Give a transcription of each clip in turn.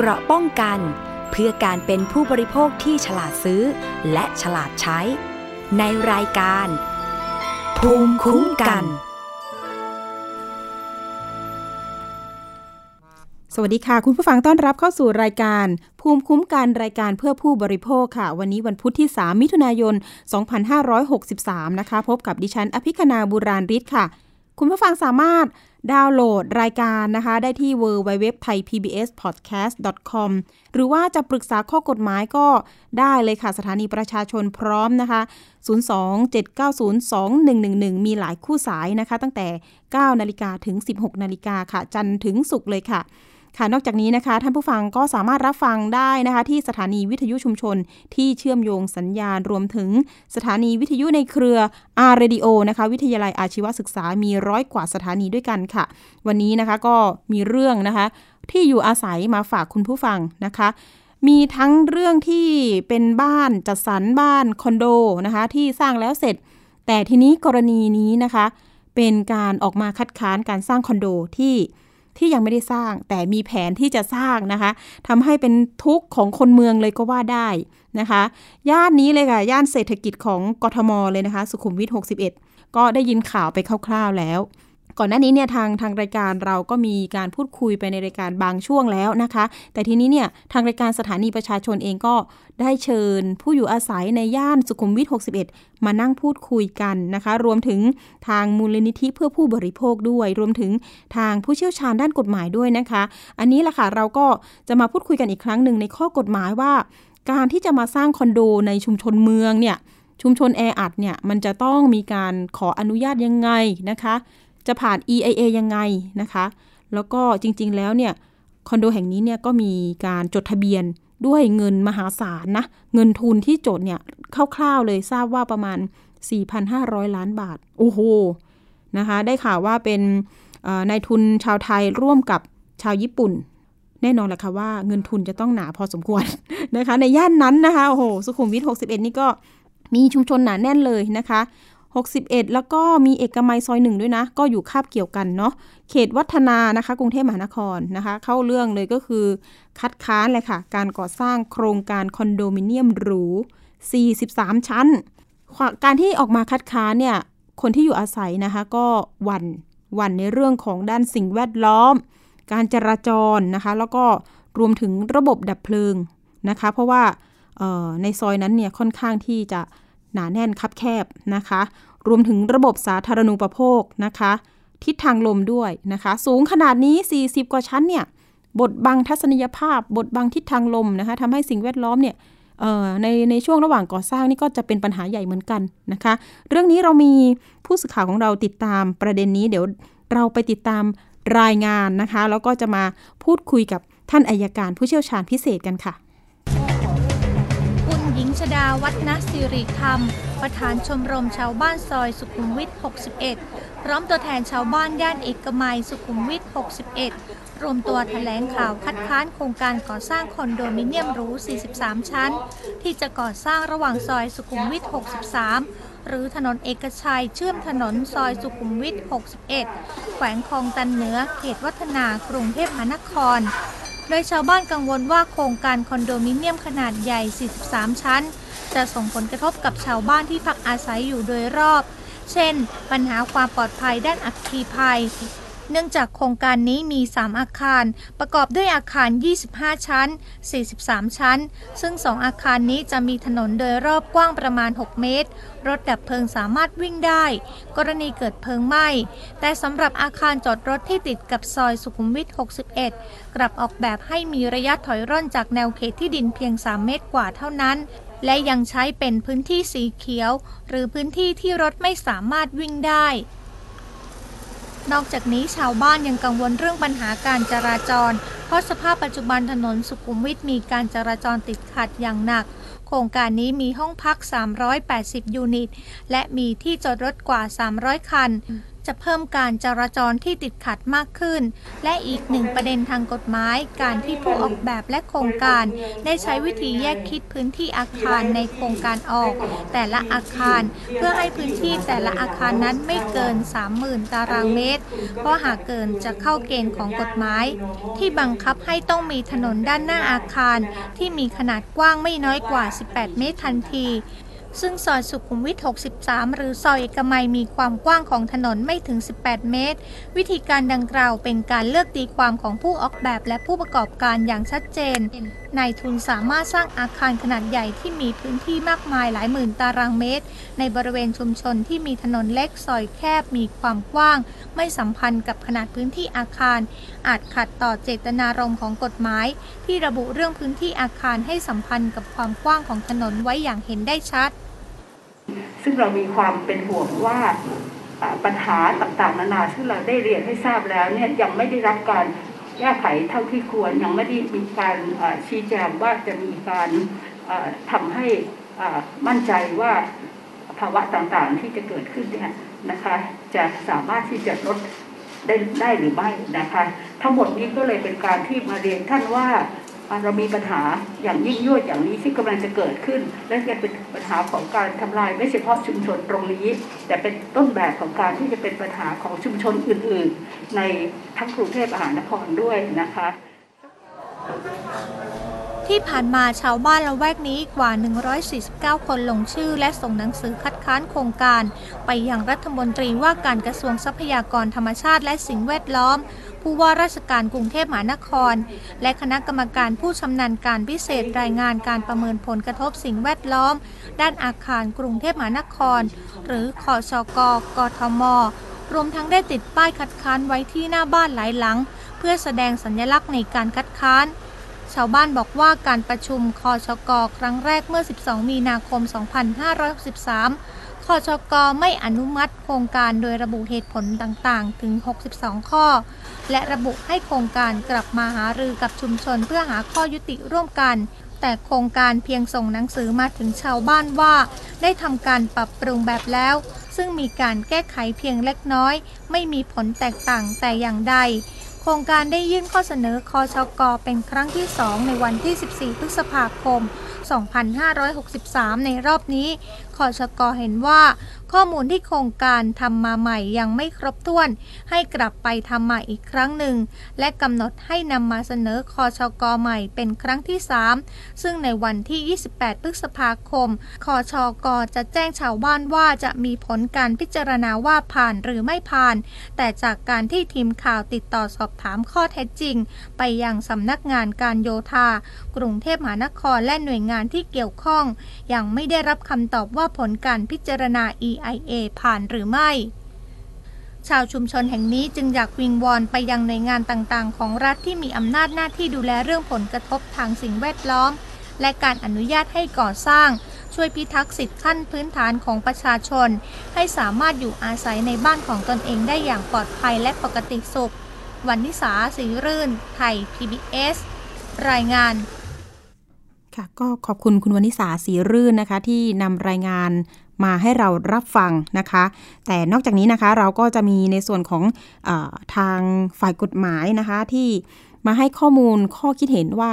เกราะป้องกัน เพื่อการเป็นผู้บริโภคที่ฉลาดซื้อ และฉลาดใช้ ในรายการ ภูมิคุ้มกัน สวัสดีค่ะ คุณผู้ฟังต้อนรับเข้าสู่รายการ ภูมิคุ้มกันรายการเพื่อผู้บริโภคค่ะ วันนี้วันพุธที่ 3 มิถุนายน 2563 นะคะ พบกับดิฉันอภิคณาบุราริศค่ะ คุณผู้ฟังสามารถ ดาวน์โหลดรายการนะคะ ได้ที่ www thai pbs podcast com หรือว่าจะปรึกษาข้อกฎหมายก็ได้เลยค่ะ สถานีประชาชนพร้อมนะคะ 027902111 มีหลายคู่สายนะคะ ตั้งแต่ 9 นาฬิกาถึง 16 นาฬิกาค่ะ จันทร์ถึงศุกร์เลยค่ะ ค่ะ นอกจากนี้นะคะ ท่านผู้ฟังก็สามารถรับฟังได้นะคะ ที่สถานีวิทยุชุมชน ที่เชื่อมโยงสัญญาณรวมถึงสถานีวิทยุในเครือR Radio นะคะ วิทยาลัยอาชีวศึกษามีร้อยกว่าสถานีด้วยกันค่ะ วันนี้นะคะก็มีเรื่องนะคะ ที่อยู่อาศัยมาฝากคุณผู้ฟังนะคะมีทั้งเรื่องที่เป็นบ้านจัดสรรบ้านคอนโดนะคะที่สร้างแล้วเสร็จ แต่ทีนี้กรณีนี้นะคะ เป็นการออกมาคัดค้านการสร้างคอนโดที่ ที่ยังไม่ได้สร้าง แต่มีแผนที่จะสร้างนะคะทำให้เป็นทุกข์ของคนเมืองเลยก็ว่าได้นะคะย่านนี้เลยค่ะย่านเศรษฐกิจของกทมเลยนะคะ สุขุมวิท 61 ก็ได้ยินข่าวไปคร่าวๆแล้ว ก่อนหน้านี้เนี่ยทางทางรายการเราก็มีการพูดคุยไปในรายการบางช่วงแล้วนะคะ แต่ทีนี้เนี่ยทางรายการสถานีประชาชนเองก็ได้เชิญผู้อยู่อาศัยในย่านสุขุมวิท 61 มานั่งพูดคุยกันนะคะ รวมถึงทางมูลนิธิเพื่อผู้บริโภคด้วย รวมถึงทางผู้เชี่ยวชาญด้านกฎหมายด้วยนะคะ อันนี้แหละค่ะเราก็จะมาพูดคุยกันอีกครั้งหนึ่งในข้อกฎหมายว่า การที่จะมาสร้างคอนโดในชุมชนเมืองเนี่ยชุมชนแออัดเนี่ยมันจะต้องมีการขออนุญาตยังไงนะคะ จะผ่าน EIA ยังไงนะคะ แล้วก็จริงๆแล้วเนี่ยคอนโดแห่งนี้เนี่ยก็มีการจดทะเบียนด้วยเงินมหาศาลนะ เงินทุนที่จดเนี่ยคร่าวๆเลยทราบว่าประมาณ 4,500 ล้านบาท โอ้โหนะคะ ได้ข่าวว่าเป็นนายทุนชาวไทยร่วมกับชาวญี่ปุ่น แน่นอนแหละค่ะว่าเงินทุนจะต้องหนาพอสมควรนะคะ ในย่านนั้นนะคะ โอ้โห สุขุมวิท 61 นี่ก็มีชุมชนหนาแน่นเลยนะคะ 61 แล้วก็มีเอกมัยซอยหนึ่งด้วยนะ ก็อยู่คาบเกี่ยวกันเนาะเขตวัฒนานะคะ กรุงเทพมหานครนะคะ เข้าเรื่องเลยก็คือ คัดค้านเลยค่ะ การก่อสร้างโครงการคอนโดมิเนียมหรู 43 ชั้น การที่ออกมาคัดค้านเนี่ยคนที่อยู่อาศัยนะคะก็หวั่นหวั่นในเรื่องของด้านสิ่งแวดล้อม การจราจรนะคะ แล้วก็รวมถึงระบบดับเพลิงนะคะ เพราะว่าในซอยนั้นเนี่ยค่อนข้างที่จะ นาแน่นคับแคบนะคะ รวมถึงระบบสาธารณูปโภคนะคะ ทิศทางลมด้วยนะคะ สูงขนาดนี้ 40 กว่าชั้นเนี่ยบทบังทัศนียภาพ บทบังทิศทางลมนะคะทำให้สิ่งแวดล้อมเนี่ยในในช่วงระหว่างก่อสร้างนี่ก็จะเป็นปัญหาใหญ่เหมือนกันนะคะ เรื่องนี้เรามีผู้สื่อข่าวของเราติดตามประเด็นนี้ เดี๋ยวเราไปติดตามรายงานนะคะ แล้วก็จะมาพูดคุยกับท่านอายการผู้เชี่ยวชาญพิเศษกันค่ะ หญิงชดาวัฒนสิริธรรมประธานชมรมชาวบ้านซอยสุขุมวิท 61 พร้อมตัวแทนชาวบ้านย่านเอกมัยสุขุมวิท 61 รวมตัวแถลงข่าวคัดค้านโครงการก่อสร้างคอนโดมิเนียมหรู 43 ชั้น ที่จะก่อสร้างระหว่างซอยสุขุมวิท 63หรือถนนเอกชัยเชื่อมถนนซอยสุขุมวิท 61 แขวงคลองตันเหนือ เขตวัฒนากรุงเทพมหานคร โดยชาวบ้านกังวลว่าโครงการคอนโดมิเนียมขนาดใหญ่ 43 ชั้น จะส่งผลกระทบกับชาวบ้านที่พักอาศัยอยู่โดยรอบ เช่น ปัญหาความปลอดภัยด้านอัคคีภัย เนื่องจากโครงการนี้มี 3 อาคาร ประกอบด้วยอาคาร 25 ชั้น 43 ชั้น ซึ่ง 2 อาคารนี้จะมีถนนโดยรอบกว้างประมาณ 6 เมตร รถดับเพลิงสามารถวิ่งได้ กรณีเกิดเพลิงไหม้ แต่สำหรับอาคารจอดรถที่ติดกับซอยสุขุมวิท 61 กลับออกแบบให้มีระยะถอยร่นจากแนวเขตที่ดินเพียง 3 เมตรกว่าเท่านั้นและยังใช้เป็นพื้นที่สีเขียว หรือพื้นที่ที่รถไม่สามารถวิ่งได้ นอกจากนี้ชาวบ้านยังกังวลเรื่องปัญหาการจราจร เพราะสภาพปัจจุบันถนนสุขุมวิทมีการจราจรติดขัดอย่างหนัก โครงการนี้มีห้องพัก 380 ยูนิต และมีที่จอดรถกว่า 300 คัน จะเพิ่มการจราจรที่ติดขัดมากขึ้น และอีกหนึ่งประเด็นทางกฎหมาย การที่ผู้ออกแบบและโครงการ ได้ใช้วิธีแยกคิดพื้นที่อาคารในโครงการออก แต่ละอาคาร เพื่อให้พื้นที่แต่ละอาคารนั้นไม่เกิน 30,000 ตารางเมตร เพราะหากเกินจะเข้าเกณฑ์ของกฎหมาย ที่บังคับให้ต้องมีถนนด้านหน้าอาคาร ที่มีขนาดกว้างไม่น้อยกว่า 18 เมตรทันที ซึ่งซอยสุขุมวิท 63 หรือซอยเอกมัยมีความกว้างของถนนไม่ถึง 18 เมตร วิธีการดังกล่าวเป็นการเลือกตีความของผู้ออกแบบและผู้ประกอบการอย่างชัดเจนนายทุนสามารถสร้างอาคารขนาดใหญ่ที่มีพื้นที่มากมายหลายหมื่นตารางเมตร ในบริเวณชุมชนที่มีถนนเล็กซอยแคบมีความกว้าง ไม่สัมพันธ์กับขนาดพื้นที่อาคาร อาจขัดต่อเจตนารมณ์ของกฎหมาย ที่ระบุเรื่องพื้นที่อาคารให้สัมพันธ์กับความกว้างของถนนไว้อย่างเห็นได้ชัด ซึ่งเรามีความเป็นห่วงว่าปัญหาต่างๆ นานาที่เราได้เรียนให้ทราบแล้วเนี่ยยังไม่ได้รับการแก้ไขเท่าที่ควรยังไม่ได้มีการชี้แจงว่าจะมีการทำให้มั่นใจว่าภาวะต่างๆที่จะเกิดขึ้นเนี่ยนะคะจะสามารถที่จะลดได้ได้หรือไม่นะคะ ทั้งหมดนี้ก็เลยเป็นการที่มาเรียนท่านว่า เรามีปัญหาอย่างยิ่งยวดอย่างนี้ที่กำลังจะเกิดขึ้น และจะเป็นปัญหาของการทำลายไม่เฉพาะชุมชนตรงนี้ แต่เป็นต้นแบบของการที่จะเป็นปัญหาของชุมชนอื่น ๆ ในทั้งกรุงเทพมหานครด้วยนะคะ ที่ผ่านมาชาวบ้านละแวกนี้กว่า 149 คนลงชื่อ และส่งหนังสือคัดค้านโครงการ ไปยังรัฐมนตรีว่าการกระทรวงทรัพยากรธรรมชาติและสิ่งแวดล้อม ผู้ว่าราชการกรุงเทพมหานคร และคณะกรรมการผู้ชำนาญการพิเศษรายงานการประเมินผลกระทบสิ่งแวดล้อม ด้านอาคารกรุงเทพมหานคร หรือคอชกกทม รวมทั้งได้ติดป้ายคัดค้านไว้ที่หน้าบ้านหลายหลัง เพื่อแสดงสัญลักษณ์ในการคัดค้านชาวบ้านบอกว่าการประชุมคอชกครั้งแรกเมื่อ 12 มีนาคม 2563คอชกไม่อนุมัติโครงการโดยระบุเหตุผลต่างๆ ถึง 62 ข้อ และระบุให้โครงการกลับมาหารือกับชุมชนเพื่อหาข้อยุติร่วมกัน แต่โครงการเพียงส่งหนังสือมาถึงชาวบ้านว่า ได้ทำการปรับปรุงแบบแล้ว ซึ่งมีการแก้ไขเพียงเล็กน้อย ไม่มีผลแตกต่างแต่อย่างใดโครงการได้ยื่นข้อเสนอคอชกอเป็นครั้งที่ 2 ในวันที่ 14 พฤษภาคม 2563 ในรอบนี้คอชกเห็นว่า ข้อมูลที่โครงการทำมาใหม่ยังไม่ครบถ้วน ให้กลับไปทำใหม่อีกครั้งหนึ่ง และกำหนดให้นำมาเสนอคอชกใหม่เป็นครั้งที่ 3 ซึ่งในวันที่ 28 พฤษภาคมคอชกจะแจ้งชาวบ้านว่าจะมีผลการพิจารณาว่าผ่านหรือไม่ผ่าน แต่จากการที่ทีมข่าวติดต่อสอบถามข้อเท็จจริง ไปยังสำนักงานการโยธากรุงเทพมหานครและหน่วยงานที่เกี่ยวข้อง ยังไม่ได้รับคำตอบว่าผลการพิจารณา EIA ผ่านหรือไม่ ชาวชุมชนแห่งนี้จึงอยากวิงวอนไปยังหน่วยงานต่างๆ ของรัฐที่มีอำนาจหน้าที่ดูแลเรื่องผลกระทบทางสิ่งแวดล้อม และการอนุญาตให้ก่อสร้าง ช่วยพิทักษ์สิทธิขั้นพื้นฐานของประชาชน ให้สามารถอยู่อาศัยในบ้านของตนเองได้อย่างปลอดภัยและปกติสุขวันนิสาสีรื่น ไทย PBS รายงาน ค่ะก็ขอบคุณคุณวนิสาสีรื่นนะคะ ที่นำรายงานมาให้เรารับฟังนะคะ แต่นอกจากนี้นะคะเราก็จะมีในส่วนของอทางฝ่ายกฎหมายนะคะ ที่มาให้ข้อมูลข้อคิดเห็นว่า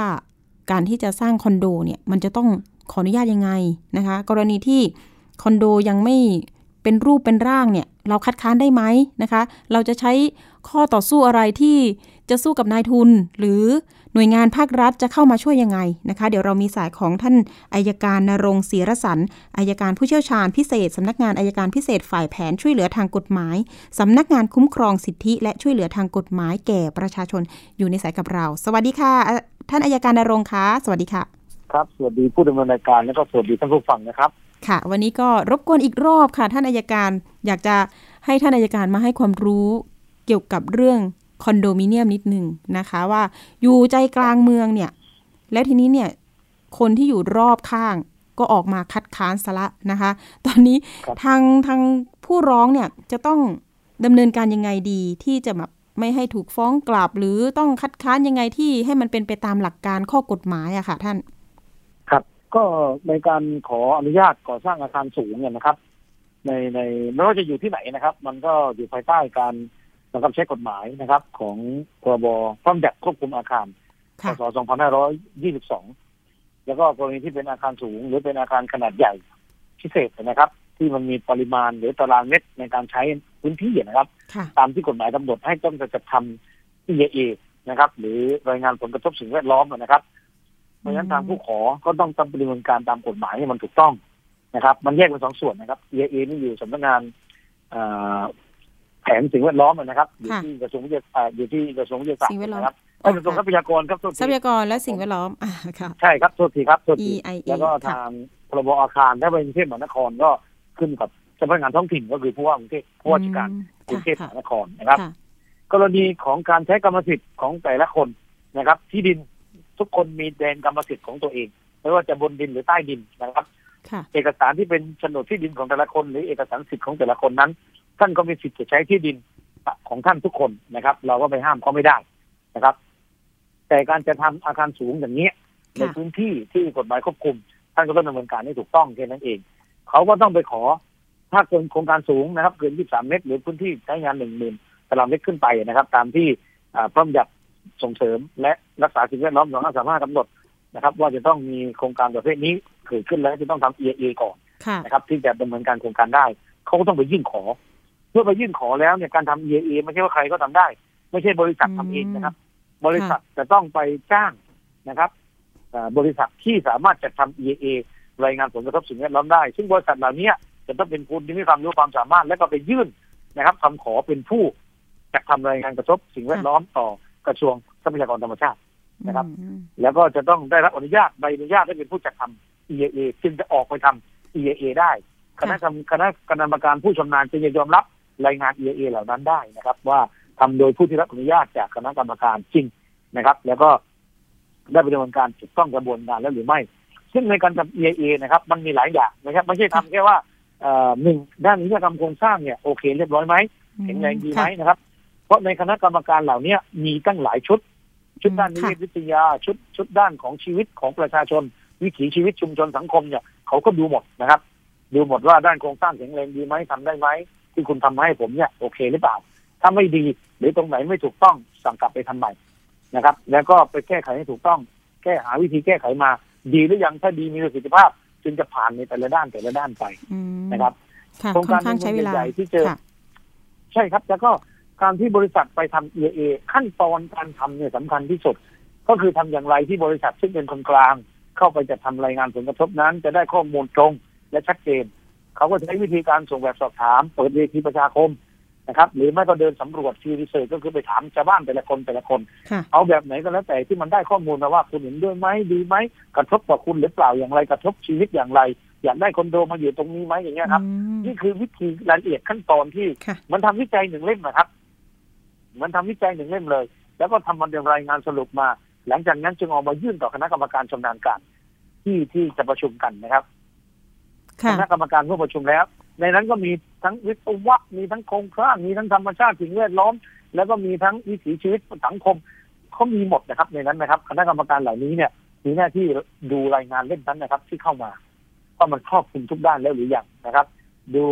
การที่จะสร้างคอนโดเนี่ยมันจะต้องขออนุญาตยังไงนะคะ กรณีที่คอนโดยังไม่เป็นรูปเป็นร่างเนี่ย เราคัดค้านได้ไหมนะคะ เราจะใช้ข้อต่อสู้อะไรที่จะสู้กับนายทุน หรือ หน่วยงานภาครัฐจะเข้ามาช่วยยังไงนะคะ เดี๋ยวเรามีสายของท่านอายการนรงศรีรสันอายการผู้เชี่ยวชาญพิเศษสำนักงานอายการพิเศษฝ่ายแผนช่วยเหลือทางกฎหมายสำนักงานคุ้มครองสิทธิ และช่วยเหลือทางกฎหมายแก่ประชาชนอยู่ในสายกับเรา สวัสดีค่ะ ท่านอายการนรงคะสวัสดีค่ะ ครับสวัสดีผู้ดำเนินรายการและก็สวัสดีท่านผู้ฟังนะครับค่ะ วันนี้ก็รบกวนอีกรอบค่ะ ท่านอายการอยากจะให้ท่านอายการมาให้ความรู้เกี่ยวกับเรื่อง คอนโดมิเนียมนิดหนึ่งนะคะว่าอยู่ใจกลางเมืองเนี่ย แล้วทีนี้เนี่ยคนที่อยู่รอบข้างก็ออกมาคัดค้านสละนะคะ ตอนนี้ทางทางผู้ร้องเนี่ยจะต้องดำเนินการยังไงดีที่จะแบบไม่ให้ถูกฟ้องกลับ หรือต้องคัดค้านยังไงที่ให้มันเป็นไปตามหลักการข้อกฎหมายอะค่ะท่าน ครับ ก็ในการขออนุญาตก่อสร้างอาคารสูงเนี่ยนะครับ ในในในไม่ว่าจะอยู่ที่ไหนนะครับ มันก็อยู่ภายใต้การ บังคับใช้กฎหมายนะครับ ของพรบพร้อมจัดควบคุมอาคารพค่ะศ2522 แล้วก็กรณีที่เป็นอาคารสูง หรือเป็นอาคารขนาดใหญ่พิเศษนะครับ ที่มันมีปริมาณหรือตารางเมตรในการใช้พื้นที่นะครับค่ะตามที่กฎหมายกำหนดให้ต้องจะจัดทำ EIA นะครับ หรือรายงานผลกระทบสิ่งแวดล้อมนะครับเพราะฉะนั้นทางผู้ขอก็ต้องดำเนินการตามกฎหมายให้มันถูกต้องนะครับ มันแยกเป็นสองส่วนนะครับ EIA นี่อยู่สำนักงานเอ่อ แผนสิ่งแวดล้อมนะครับ อยู่ค่ะที่กระทรวงวิทยาอ่าอยู่ที่กระทรวงวิทยาศาสตสิ่งร์แวดล้อมนะครับอ๋อเอ้ยกระทรวงทรัพยากรครับโทษทรัพทียากรและสิ่งแวดล้อมอ่าค่ะใช่ครับโทษทีครับโทษที EIA แล้วก็ค่ะทางพรบอาคารถ้าเป็นกรุงเทพมหานครก็ขึ้นกับเจ้าพนักงานท้องถิ่นก็คือผู้ว่ากรุงเทพผู้ว่าราชการอืมกรุงเทพมค่ะหานครนะครับค่ะกรณีของการใช้กรรมสิทธิ์ของแต่ละคนนะครับ ที่ดินทุกคนมีแดนกรรมสิทธิ์ของตัวเองไม่ว่าจะบนดินหรือใต้ดินนะครับค่ะเอกสารที่เป็นโฉนดที่ดินของแต่ละคน หรือเอกสารสิทธิ์ของแต่ละคนนั้น ท่านก็มีสิทธิ์จะใช้ที่ดินของท่านทุกคนนะครับ เราก็ไปห้ามเขาไม่ได้นะครับ แต่การจะทำอาคารสูงอย่างนี้ยในค่ะพื้นที่ที่กฎหมายควบคุม ท่านก็ต้องดำเนินการให้ถูกต้องแค่นั้นเอง เขาก็ต้องไปขอถ้าเกินโครงการสูงนะครับ เกิน 23 เมตร หรือพื้นที่ใช้งาน 1 0,000ตารางเมตรขึ้นไปนะครับ ตามที่อ่าพร้อมหยัดส่งเสริมและรักษาสิ่งแวดล้อม2535กำหนดนะครับ ว่าจะต้องมีโครงการประเภทนี้เกิดขึ้นแล้วจะต้องทำ EIA ก่อนค่ะนะครับ ที่จะดำเนินการโครงการได้ เขาก็ต้องไปยื่นขอเพื่อไปยื่นขอแล้วเนี่ยการทำ EIA ไม่ใช่ว่าใครก็ทำได้ ไม่ใช่บริษัททำเองนะครับ บริษัทจะต้องไปจ้างนะครับเอ่อบริษัทที่สามารถจะทำ EIA รายงานผลกระทบสิ่งแวดล้อมได้ ซึ่งบริษัทเหล่านี้จะต้องเป็นคนที่มีความรู้ความสามารถ และก็ไปยื่นนะครับคำขอเป็นผู้จัดทำรายงานกระทบสิ่งแวดล้อมต่อกระทรวงทรัพยากรธรรมชาตินะครับอืมแล้วก็จะต้องได้รับอนุญาตใบอนุญาตให้เป็นผู้จัดทำ EIA จึงจะออกไปทำ EIA ได้ คณะกรรมคณะกรรมการผู้ชำนาญจึงจะยอมรับ รายงาน EIA เหล่านั้นได้นะครับ ว่าทำโดยผู้ที่รับอนุญาตจากคณะกรรมการจริงนะครับ แล้วก็ได้ไปดำเนินการถูกต้องกระบวนการแล้วหรือไม่ ซึ่งในการทำ EIA นะครับ มันมีหลายอย่างนะครับ ไม่ใช่ทำแค่ว่าเอ่อหนึ่งด้านนิติกรรมโครงสร้างเนี่ยโอเคเรียบร้อยไหมแข็งแรงดีไหมค่ะนะครับ เพราะในคณะกรรมการเหล่านี้มีตั้งหลายชุด ชุดด้านนิค่ะเวศวิทยาชุดชุดด้านของชีวิตของประชาชน วิถีชีวิตชุมชนสังคมเนี่ยเขาก็ดูหมดนะครับ ดูหมดว่าด้านโครงสร้างแข็งแรงดีไหมทำได้ไหม ที่คุณทำให้ผมเนี่ยโอเคหรือเปล่า ถ้าไม่ดีหรือตรงไหนไม่ถูกต้องสั่งกลับไปทำใหม่นะครับ แล้วก็ไปแก้ไขให้ถูกต้อง แก้หาวิธีแก้ไขมา ดีหรือยังถ้าดีมีประสิทธิภาพ จึงจะผ่านในแต่ละด้านแต่ละด้านไปอืมนะครับค่ะโครงค่กาอรนข้างใช้เวลาใหญ่ๆที่เจอค่ะใช่ครับ แล้วก็การที่บริษัทไปทำ EIA ขั้นตอนการทำเนี่ยสำคัญที่สุด ก็คือทำอย่างไรที่บริษัทซึ่งเป็นคนกลาง เข้าไปจะทำรายงานผลกระทบนั้น จะได้ข้อมูลตรงและชัดเจน เขาก็ใช้วิธีการส่งแบบสอบถาม เปิดเวทีประชาคมนะครับ หรือไม่ก็เดินสำรวจฟีรีเสิร์ก็คือไปถามชาวบ้านแต่ละคนแต่ละคนค่ะเอาแบบไหนก็แล้วแต่ที่มันได้ข้อมูลมาว่าคุณเห็นด้วยไหมดีไหมกระทบต่อคุณหรือเปล่าอย่างไรกระทบชีวิตอย่างไร อยากได้คอนโดมาอยู่ตรงนี้ไหมอย่างเงี้ยครับอืมนี่คือวิธีรายละเอียดขั้นตอนที่ค่ะมันทำวิจัยหนึ่งเล่มนะครับ มันทำวิจัยหนึ่งเล่มเลย แล้วก็ทำมันเป็นรายงานสรุปมา หลังจากนั้นจึงออกมายื่นต่อคณะกรรมการชำนาญการที่ที่จะประชุมกันนะครับ คค่ะณะกรรมการร่วมประชุมแล้ว ในนั้นก็มีทั้งวิศวะมีทั้งโครงสร้างมีทั้งธรรมชาติสิ่งแวดล้อม แล้วก็มีทั้งวิถีชีวิตสังคมเขามีหมดนะครับ ในนั้นนะครับ คณะกรรมการเหล่านี้เนี่ย มีหน้าที่ดูรายงานเล่มนั้นนะครับ ที่เข้ามาว่ามันครอบคลุมทุกด้านแล้วหรือยังนะครับ ดู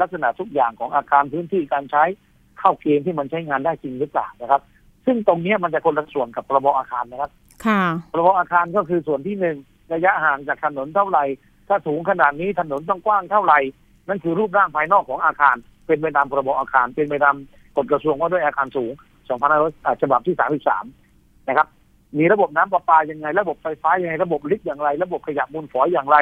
ลักษณะทุกอย่างของอาคารพื้นที่การใช้เข้าเกณฑ์ที่มันใช้งานได้จริงหรือเปล่านะครับ ซึ่งตรงเนี้ยมันจะคนละส่วนกับพรบอาคารนะครับ ค่ะพรบอาคารก็คือส่วนที่หนึ่งระยะห่างจากถนนเท่าไหร่ ถ้าสูงขนาดนี้ถนนต้องกว้างเท่าไหร่ นั่นคือรูปร่างภายนอกของอาคาร เป็นไปตามพรบอาคาร เป็นไปตามกฎกระทรวงว่าด้วยอาคารสูง2500ฉบับที่ 33 นะครับ มีระบบน้ำประปายังไง ระบบไฟฟ้ายังไง ระบบลิฟต์อย่างไร ระบบขยะมูลฝอยอย่างไร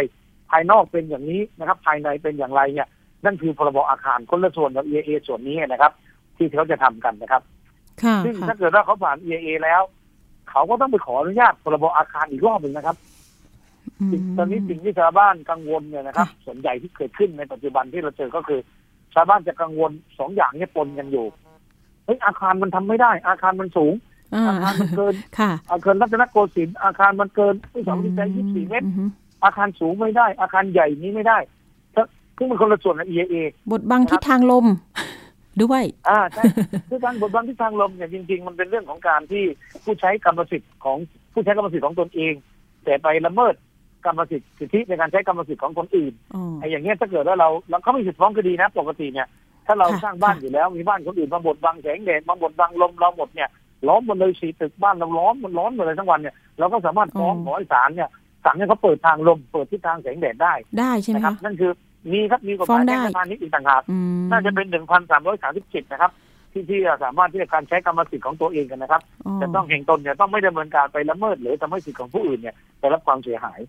ภายนอกเป็นอย่างนี้นะครับ ภายในเป็นอย่างไรเนี่ย นั่นคือพรบอาคารคนละส่วนกับ EA ส่วนนี้นะครับ ที่เขาจะทำกันนะครับค่ะซึ่งค่ะถ้าเกิดว่าเขาผ่าน EA แล้ว เขาก็ต้องไปขออนุญาตพรบอาคารอีกรอบหนึ่งนะครับอืม ตอนนี้สิ่งที่ชาวบ้านกังวลเนี่ยนะครับ ส่วนใหญ่ที่เกิดขึ้นในปัจจุบันที่เราเจอก็คือ ชาวบ้านจะกังวลสองอย่างเนี่ยปนกันอยู่เฮ้ยอาคารมันทำไม่ได้ อาคารมันสูงอ่าอาคารมันเกินค่ะอาคารรัตนโกสินทร์อาคารมันเกินที่สองที่ใจยี่สิบสี่เมตรอือฮึอาคารสูงไม่ได้ อาคารใหญ่นี้ไม่ได้ซึ่งมันคนละส่วนกับ EAA บทบังทิศทางลมด้วย อ่าใช่คือการบทบังที่ทางลมเนี่ยจริง ๆ มันเป็นเรื่องของการที่ผู้ใช้กรรมสิทธิ์ของผู้ใช้กรรมสิทธิ์ของตนเอง แต่ไปละเมิด กรรมสิทธิ์สิทธิในการใช้กรรมสิทธิ์ของคนอื่นอ๋อไอ้อย่างเงี้ยถ้าเกิดว่าเราเราเขาไม่สิทธิฟ้องคดีนะ ปกติเนี่ย ถ้าเราค่ะสร้างบ้านค่ะอยู่แล้วมีบ้านคนอื่นมาบดบังแสงแดดมาบดบังลมเราหมดเนี่ยล้อมหมดเลยสีตึกบ้านเราล้อมมันร้อนหมดเลยทั้งวันเนี่ยเราก็สามารถฟ้องขอให้ศาลเนี่ยศาลเนี่ยเขาเปิดทางลมเปิดทิศทางแสงแดดได้ได้ใช่ไหมนะครับคะนั่นคือมีครับมีกฎหฟ้อมางยได้แพ่งและพาณิชย์อีกต่างหากอืมน่าจะเป็นหนึ่งพันสามร้อยสามสิบเจ็ดนะครับที่ที่สามารถที่จะการใช้กรรมสิทธิ์ของตัวเองกันนะครับจะต้องแห่งตนเนี่ยต้องไม่ดำเนินการไปละเมิดหรือทำให้สิทธิ์ของผู้อื่นเนี่ยได้รับความเสียหาย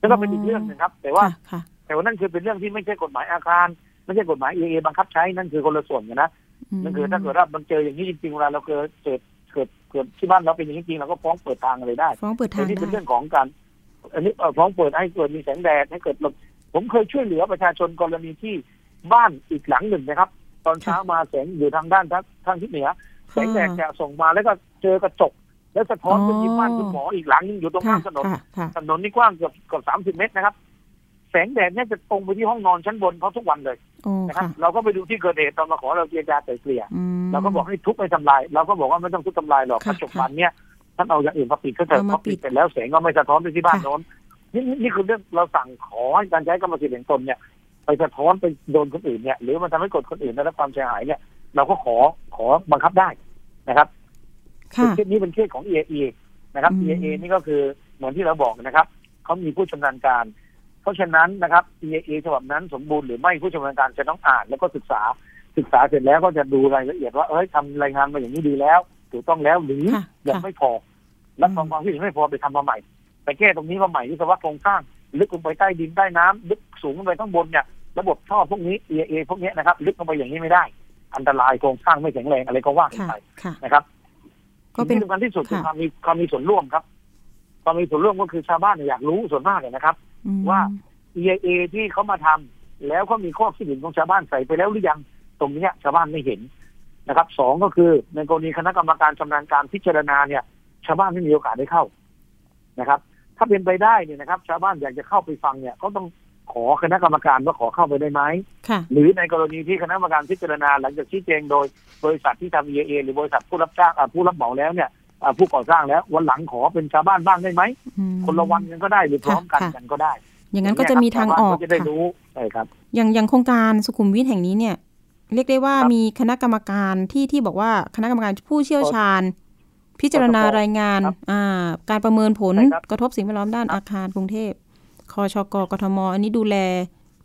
นั่นก็เป็นอีกเรื่องหนึงครับ แต่ว่าค่ะค่ะแต่ว่านั่นคือเป็นเรื่องที่ไม่ใช่กฎหมายอาคาร ไม่ใช่กฎหมายเอเอบังคับใช้นั่นคือคนละส่วนกันนะมนั่นคือถ้าเกิดว่ามันเจออย่างนี้จริงๆเวลาเราเกิดเกิดเกิดเกิดที่บ้านเราเป็นอย่างนี้จริงเราก็ฟ้องเปิดทางอะไรได้ฟ้องเปิดแต่ทางนี่เป็นได้เรื่องของการอันนี้เอ่อฟ้องเปิดให้เกิดมีแสงแดดให้เกิดลมผมเคยช่วยเหลือประชาชนกรณีที่บ้านอีกหลังหนึ่งนะครับ ตอนเช้ามาแสงอยู่ทางด้านทางทางทิศเหนือแสงแดดจะส่งมาแล้วก็เจอกระจก แล้วสะท้อนไปที่บ้านคุณหมออีกหลังนึงอยู่ตรงค่ะข้ามถนนค่ะค่ะถนนนี่กว้างเกือบเกือบสามสิบเมตรนะครับ แสงแดดเนี่ยจะตรงไปที่ห้องนอนชั้นบนเขาทุกวันเลยโอ้นะครับค่ะเราก็ไปดูที่เกิดเหตุตอนมาขอเราเจรจาไกล่เกลี่ยอืมเราก็บอกให้ทุบไม่ทำลายเราก็บอกว่าไม่ต้องทุบทำลายหรอกกค่ะระจกบานเนี่ยท่านเอาอย่างอื่นมาปิดก็เถอะเอาพมาอปิดปิดเสร็จแล้วแสงก็ไม่สะท้อนไปที่บ้านค่ะโน้นนี่นี่นี่คือเรื่องเราสั่งขอให้การใช้กรรมสิทธิ์แห่งตนเนี่ยไปสะท้อนไปโดนคนอื่นเนี่ยหรือมันทำให้กดคนอื่นได้รับความเสียหายเนี่ย เราก็ขอขอบังคับได้นะครับค่ะ เคสนี้เป็นเคสของ EAE นะครับอืม EAE นี่ก็คือเหมือนที่เราบอกนะครับเขามีผู้ชำนาญการ เพราะฉะนั้นนะครับ EAE ฉบับนั้นสมบูรณ์หรือไม่ผู้ชำนาญการจะต้องอ่านแล้วก็ศึกษาศึกษาเสร็จแล้วก็จะดูรายละเอียดว่าเอ้ยทำรายงานมาอย่างนี้ดีแล้ว ถูกต้องแล้วหรือค่ะยังค่ะไม่พอรับฟังความคิดเห็นไม่พอไปทำมาใหม่ไปแก้ตรงนี้มาใหม่วิศวะโครงสร้างลึกลงไปใต้ดินใต้น้ำลึกสูงลงไปข้างบนเนี่ยระบบท่อพวกนี้ EAA พวกเนี้ยนะครับ ลึกลงไปอย่างนี้ไม่ได้ อันตรายโครงสร้างไม่แข็งแรงอะไรก็ว่ากันค่ะไปค่ะนะครับ ก็เป็นสิ่งที่สำคัญที่สุดคือค่ะความมีความมีส่วนร่วมครับความมีส่วนร่วมก็คือชาวบ้านเนี่ยอยากรู้ส่วนมากเลยนะครับอืมว่า EIA ที่เขามาทำแล้วก็มีข้อคิดเห็นของชาวบ้านใส่ไปแล้วหรือยังตรงเนี้ยชาวบ้านไม่เห็นนะครับสองก็คือในกรณีคณะกรรมการชำนาญการพิจารณาเนี่ย ชาวบ้านไม่มีโอกาสได้เข้านะครับ ถ้าเป็นไปได้เนี่ยนะครับ ชาวบ้านอยากจะเข้าไปฟังเนี่ยก็ต้อง ขอคณะกรรมการว่าขอเข้าไปได้ไหมค่ะหรือในกรณีที่คณะกรรมการพิจารณาหลังจากชี้แจงโดยบริษัทที่ทำ EIA หรือบริษัทผู้รับจ้างอ่าผู้รับเหมาแล้วเนี่ยอ่าผู้ก่อสร้างแล้ววันหลังขอเป็นชาวบ้านบ้างได้ไหมอืมคนละวันกันก็ได้หรือพร้อมกันค่ะกันก็ได้ อย่างนั้นก็จะมีทางออกชวบ้นจะได้ค่ะรู้ใช่ครับ อย่างอย่างโครงการสุขุมวิทแห่งนี้เนี่ย เรียกได้ว่าครับมีคณะกรรมการที่ที่บอกว่าคณะกรรมการผู้เชี่ยวชาญ พิจารณารายงานครับอ่าการประเมินผลใช่ครับกระทบสิ่งแวดล้อมด้านอาคารกรุงเทพ คชกกทม อันนี้ดูแล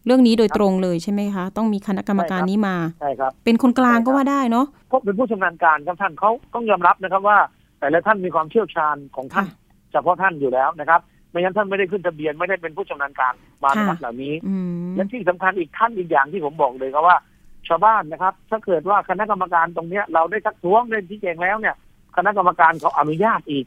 เรื่องนี้โดยตรงเลยใช่ไหมคะ ต้องมีคณะกรรมการนี้มาใช่ครับเป็นคนกลางใช่ครับก็ว่าได้เนาะเพราะเป็นผู้ชำนาญการครับท่านเขาต้องยอมรับนะครับว่า แต่ละท่านมีความเชี่ยวชาญของท่านค่ะเฉพาะท่านอยู่แล้วนะครับไม่งั้นท่านไม่ได้ขึ้นทะเบียนไม่ได้เป็นผู้ชำนาญการมาในค่ะวัดเหล่านี้อืมและที่สำคัญอีกท่านอีกอย่างที่ผมบอกเลยก็ว่าชาวบ้านนะครับ ถ้าเกิดว่าคณะกรรมการตรงเนี้ยเราได้ทักท้วงได้ชี้แจงแล้วเนี่ย คณะกรรมการเขาอนุญาตอีก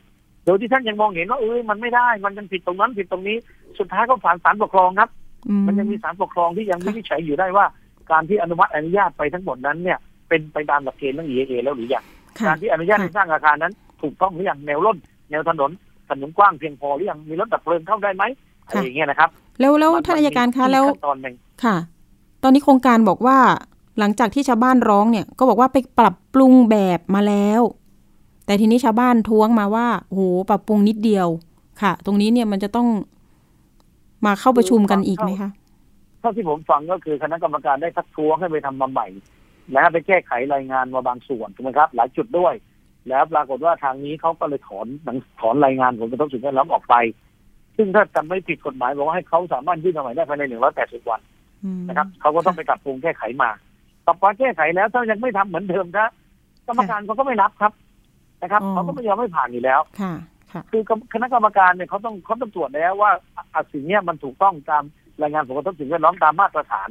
โดยที่ท่านยังมองเห็นว่าเอ้ยมันไม่ได้ มันยังผิดตรงนั้นผิดตรงนี้ สุดท้ายก็ผ่านศาลปกครองครับอืมมันยังมีศาลปกครองที่ยังค่ะวินิจฉัยอยู่ได้ว่า การที่อนุมัติอนุญาตไปทั้งหมดนั้นเนี่ย เป็นไปตามหลักเกณฑ์เรื่อง EAA แล้วหรือยังค่ะการที่อนุญาตค่ะให้สร้างอาคารนั้น ถูกต้องหรือยังแนวร่นแนวถนนถนนกว้างเพียงพอหรือยังมีรถดับเพลิงเข้าได้ไหมอะไรอย่างเงี้ยนะครับแล้วแล้วมันท่านอัยการคะมันมีแล้วขั้นตอนหนึ่งค่ะ ตอนนี้โครงการบอกว่าหลังจากที่ชาวบ้านร้องเนี่ย ก็บอกว่าไปปรับปรุงแบบมาแล้ว แต่ทีนี้ชาวบ้านท้วงมาว่าโอ้โหปรับปรุงนิดเดียวค่ะ ตรงนี้เนี่ยมันจะต้องมาเข้าประชุมกันอีกไหมคะเท่าที่ผมฟังก็คือคณะกรรมการได้ทักท้วงให้ไปทำมาใหม่นะฮะไปแก้ไขรายงานมาบางส่วนถูกไหมครับ หลายจุดด้วย แล้วปรากฏว่าทางนี้เขาก็เลยถอนหนังถอนรายงานผลกระทบสิ่งแวดล้อมออกไป ซึ่งถ้าจำไม่ผิดกฎหมายบอกว่าให้เขาสามารถยื่นมาใหม่ได้ภายในหนึ่งร้อยแปดสิบวันอืมนะครับเขาก็ต้องไปปรับปรุงแก้ไขมาปรับปรุงแก้ไขแล้วถ้ายังไม่ทำเหมือนเดิมนะกรรมการเขาก็ไม่รับครับ นะครับอ๋อเขาก็ไม่ยอมให้ผ่านอยู่แล้วค่ะค่ะคือคณะกรรมการเนี่ยเขาต้องเขาต้องตรวจแล้วว่าอะสิ่งเนี้ยมันถูกต้องตามรายงานผลกระทบสิ่งแวดล้อมตามมาตรฐาน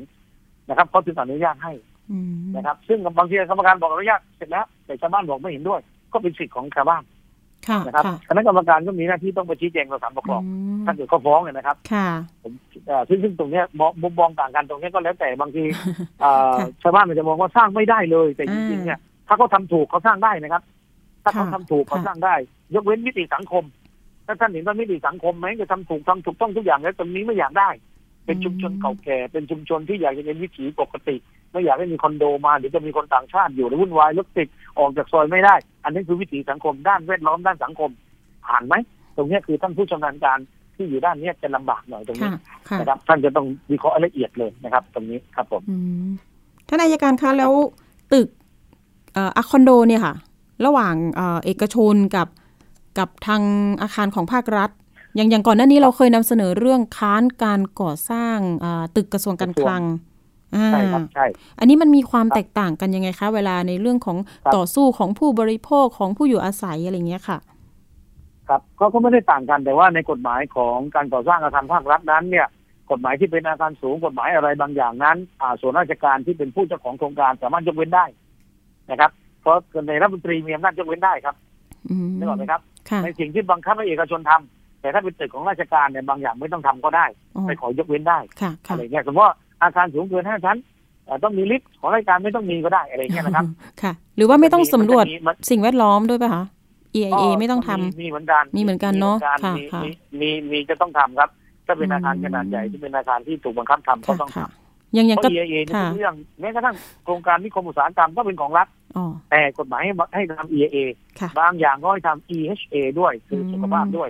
นะครับเขาถึงอนุญาตให้อืมนะครับ ซึ่งบางทีกรรมการบอกอนุญาตเสร็จแล้ว แต่ชาวบ้านบอกไม่เห็นด้วย ก็เป็นสิทธิ์ของชาวบ้านค่ะนะครับค่ะคณะกรรมการก็มีหน้าที่ต้องไปชี้แจงต่อศาลปกครองอืมถ้าเกิดเขาฟ้องเนี่ยนะครับค่ะผมเอ่อซึ่งซึ่งตรงเนี้ยมองมุมมองต่างกันตรงเนี้ยก็แล้วแต่บางทีเอ่อค่ะชาวบ้านมันจะมองว่าสร้างไม่ได้เลย แต่จริงๆเนี่ยถ้าเขาทำถูกเขาสร้างได้นะครับ ถ้าเขาค่ะทำถูกเขาค่ะสร้างได้ ยกเว้นมิติสังคม ถ้าท่านเห็นว่ามิติสังคมไหมจะทำถูกทำถูกต้องทุกอย่างแล้วตรงนี้ไม่อยากได้ เป็นชุมชนเก่าแก่ เป็นชุมชนที่อยากจะเป็นวิถีปกติ ไม่อยากให้มีคอนโดมาเดี๋ยวจะมีคนต่างชาติอยู่แล้ววุ่นวายรถติดออกจากซอยไม่ได้ อันนี้คือวิถีสังคมด้านแวดล้อมด้านสังคมผ่านไหมตรงเนี้ยคือท่านผู้ชำนาญการที่อยู่ด้านเนี้ยจะลำบากหน่อยตรงนี้ค่ะค่ะนะครับท่านจะต้องวิเคราะห์ละเอียดเลยนะครับ ตรงนี้ครับผมอืมท่านอายการคะแล้วตึกเอ่ออาคอนโดเนี่ยค่ะ ระหว่างเอ่อเอกชนกับกับทางอาคารของภาครัฐ อย่างอย่างก่อนหน้านี้เราเคยนำเสนอเรื่องค้านการก่อสร้างอ่าตึกกระทรวงการคลังอ่าใช่ครับใช่ อันนี้มันมีความครับแตกต่างกันยังไงคะ เวลาในเรื่องของครับต่อสู้ของผู้บริโภคของผู้อยู่อาศัยอะไรอย่างเงี้ยค่ะ ครับก็ก็ไม่ได้ต่างกันแต่ว่าในกฎหมายของการก่อสร้างอาคารภาครัฐนั้นเนี่ยกฎหมายที่เป็นอาคารสูงกฎหมายอะไรบางอย่างนั้น อ่าส่วนราชการที่เป็นผู้เจ้าของโครงการสามารถยกเว้นได้นะครับเพ ราะในรัฐมนตรีมีอำนาจยกเว้นได้ครับอืมนึกออกไหมครับค่ะในสิ่งที่บังคับให้เอกชนทำแต่ถ้าเป็นตึกของราชการเนี่ยบางอย่างไม่ต้องทำก็ได้อ๋อไปขอยกเว้นได้ค่ะอะค่ะไรเงี้ยสมมติว่าอาคารสูงเกินห้าชั้นเอ่อต้องมีลิฟต์ของราชการไม่ต้องมีก็ได้อะไรเงี้ยนะครับ ค่ะ หรือว่าไม่ต้องสำรวจมันจะมีมันสิ่งแวดล้อมด้วยป่ะคะ EIA ไม่ต้องทำมีเหมือนกันมีเหมือนกันเนอะมีหมือค่ะมีค่ะมีมีมีจะต้องทำครับ ถ้าเป็นอืมอาคารขนาดใหญ่ที่เป็นอาคารที่ถูกบังคับทำก็ค่ะต้องทค่ะอ ย่างอำย่างเพก็ราะ EIA นี่ค่ะเป็นเรื่องแม้กระทั่งโครงการนิคมอุตสาหกรรมก็เป็นของรัฐอ๋อแต่กฎหมายให้ให้ทำ EIA ค่ะบางอย่างก็ให้ทำ EHA ด้วยคืออมสุขภาพด้วย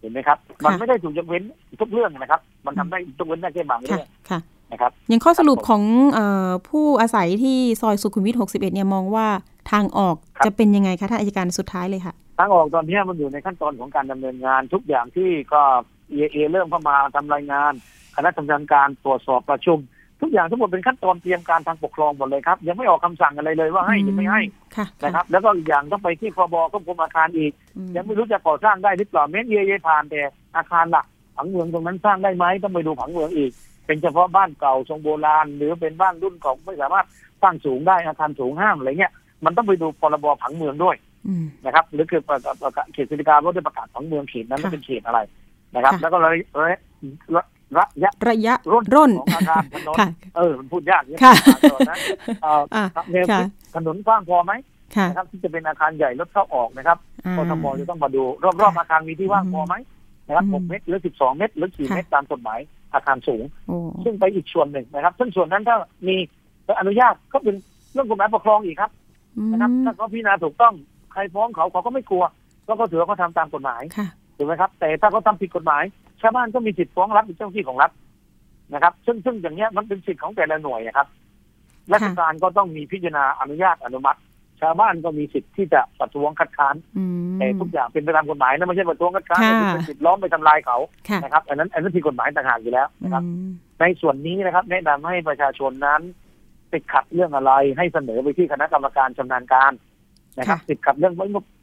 เห็นไหมครับ มันค่ะไม่ได้ถูกยกเว้นทุกเรื่องนะครับ มันทำได้ยกเว้นได้แค่บางค่ะเรื่องค่ะนะครับอย่างข้อสรุปครับผมของเออผู้อาศัยที่ซอยสุขุมวิท 61 เนี่ยมองว่าทางออกครับจะเป็นยังไงคะท่านอายการสุดท้ายเลยค่ะ ทางออกตอนนี้มันอยู่ในขั้นตอนของการดำเนินงานทุกอย่างที่ก็ EIA เริ่มเข้ามาทำรายงานคณะทำงานการตรวจสอบประชุม ทุกอย่างทั้งหมดเป็นขั้นตอนเตรียมการทางปกครองหมดเลยครับ ยังไม่ออกคำสั่งอะไรเลยว่าให้หรือไม่ให้ค่ะนะครับ แล้วก็อีกอย่างต้องไปที่คบควบคุมอาคารอีกอืมยังไม่รู้จะก่อสร้างได้หรือเปล่าแม้เยผ่านแต่อาคารหลักผังเมืองตรงนั้นสร้างได้ไหมต้องไปดูผังเมืองอีก เป็นเฉพาะบ้านเก่าทรงโบราณ หรือเป็นบ้านรุ่นเก่าไม่สามารถสร้างสูงได้อาคารสูงห้ามอะไรเงี้ยมันต้องไปดูพรบผังเมืองด้วยอืมนะครับ หรือคือประกาศประกาศเขตสิริกาว่าได้ประกาศผังเมืองเขตนั้นค่ะเป็นเขตอะไรนะครับค่ะแล้วก็ ระยะระระระยะระยะร่นร่นของอาคารถนนค่ะเออมันพูดยากเนี่ยค่ะตอนนั้นเอ่ออ่าแนวค่ะคิดถนนกว้างพอไหมค่ะนะครับที่จะเป็นอาคารใหญ่รถเข้าออกนะครับอ่ากทมจะต้องมาดูรอบๆอาคารมีที่ว่างพอไหมนะครับอืม6เมตรหรือ 12 เมตรหรือ4ค่ะเมตรตามกฎหมายอาคารสูงโอ้ซึ่งไปอีกส่วนหนึ่งนะครับ ซึ่งส่วนนั้นถ้ามีอนุญาตก็เป็นเรื่องกฎหมายปกครองอีกครับอืนะครับมถ้าเขาพิจารณาถูกต้องใครฟ้องเขาเขาก็ไม่กลัว ก็เขาถือว่าเขาทำตามกฎหมายค่ะถูกไหมครับ แต่ถ้าเขาทำผิดกฎหมาย ชาวบ้านก็มีสิทธิ์ฟ้องรับเป็นเจ้าหน้าที่ของรัฐนะครับ ซึ่งซึ่งอย่างเนี้ยมันเป็นสิทธิ์ของแต่ละหน่วยนะครับราชการก็ต้องมีพิจารณาอนุญาตอนุมัติ ชาวบ้านก็มีสิทธิ์ที่จะประท้วงคัดค้านอืมแต่ทุกอย่างเป็นไปตามกฎหมายนะไม่ใช่ประท้วงคัดค้านค่ะแต่เป็นสิทธิ์ล้อมไปทำลายเขาค่ะนะครับ อันนั้นอันนั้นผิดกฎหมายต่างหากอยู่แล้วนะครับอืมในส่วนนี้นะครับ แนะนำให้ประชาชนนั้นติดขัดเรื่องอะไรให้เสนอไปที่คณะกรรมการชำนาญการ นะครับค่ะติดขัดเรื่อง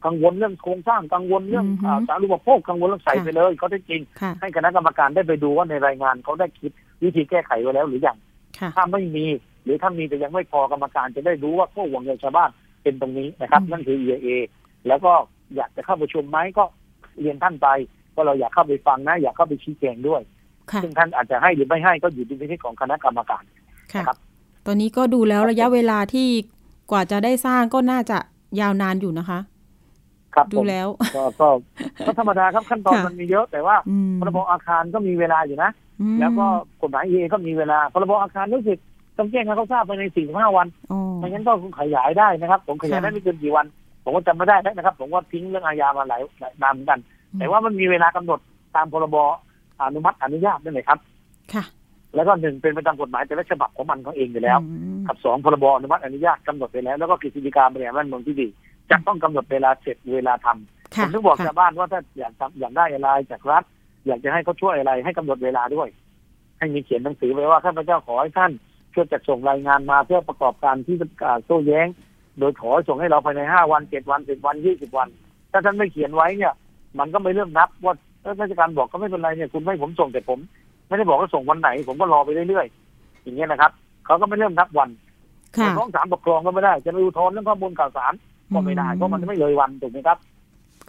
กังวลเรื่องโครงสร้างกังวลเรื่องอือฮึอ่าสาธารณูปโภคกังวลเรื่องใส่ค่ะไปเลยเขาได้จริงค่ะให้คณะกรรมการได้ไปดูว่าในรายงานเขาได้คิดวิธีแก้ไขไว้แล้วหรือยังค่ะถ้าไม่มี หรือถ้ามีแต่ยังไม่พอกรรมการจะได้รู้ว่าข้อห่วงใยชาวบ้านเป็นตรงนี้นะครับอืมนั่นคือ EIA แล้วก็อยากจะเข้าประชุมไหมก็เรียนท่านไปว่าเราอยากเข้าไปฟังนะ อยากเข้าไปชี้แจงด้วยค่ะซึ่งท่านอาจจะให้หรือไม่ให้ก็อยู่ที่พินิจของคณะกรรมการค่ะครับ ตอนนี้ก็ดูแล้วระยะเวลาที่กว่าจะได้สร้างก็น่าจะ ยาวนานอยู่นะคะ ครับดูผมแล้วก็ก็ก็ธรรมดาครับขั้นตอนค่ะมันมีเยอะแต่ว่าอืมพรบอาคารก็มีเวลาอยู่นะอืมแล้วก็กฎหมาย EIA ก็มีเวลาพรบอาคารรู้สึกต้องแจ้งให้เขาทราบภายใน45วันอ๋อไม่งั้นก็คงขยายได้นะครับ ผมขยายค่ะได้ไม่เกินกี่วัน ผมก็จำไม่ได้แล้วนะครับ ผมก็ทิ้งเรื่องอาญามาหลายหลายนานเหมือนกัน แต่ว่ามันมีเวลากำหนดตามพรบอนุมัติอนุญาตนั่นแหละครับ ค่ะ แล้วก็หนึ่งเป็นไปตามกฎหมายแต่ละฉบับของมันของเองอยู่แล้วอืมกับสองพรบอนุมัติอนุญาตกำหนดไปแล้ว แล้วก็กฤษฎีกาบริหารบ้านเมืองที่ดีจะต้องกำหนดเวลาเสร็จเวลาทำผค่ะมถึงบอกค่ะชาวบ้านว่าถ้าอยากทำอยากได้อะไรจากรัฐ อยากจะให้เขาช่วยอะไรให้กำหนดเวลาด้วย ให้มีเขียนหนังสือไว้ว่าข้าพเจ้าขอให้ท่านช่วยจัดส่งรายงานมาเพื่อประกอบการที่อ่าโต้แย้ง โดยขอให้ส่งให้เราภายในห้าวันเจ็ดวันสิบวันยี่สิบวัน ถ้าท่านไม่เขียนไว้เนี่ย มันก็ไม่เริ่มนับว่าเอ้ยราชการบอกก็ไม่เป็นไรเนี่ยคุณไม่ให้ผมส่งแต่ผม ไม่ได้บอกว่าส่งวันไหน ผมก็รอไปเรื่อยๆอย่างเงี้ยนะครับเขาก็ไม่เริ่มนับวันค่ะฟ้องศาลปกครองก็ไม่ได้ จะไปอุทธรณ์เรื่องข้อมูลข่าวสารก็ไม่ได้เพราะมันไม่เลยวันถูกไหมครับ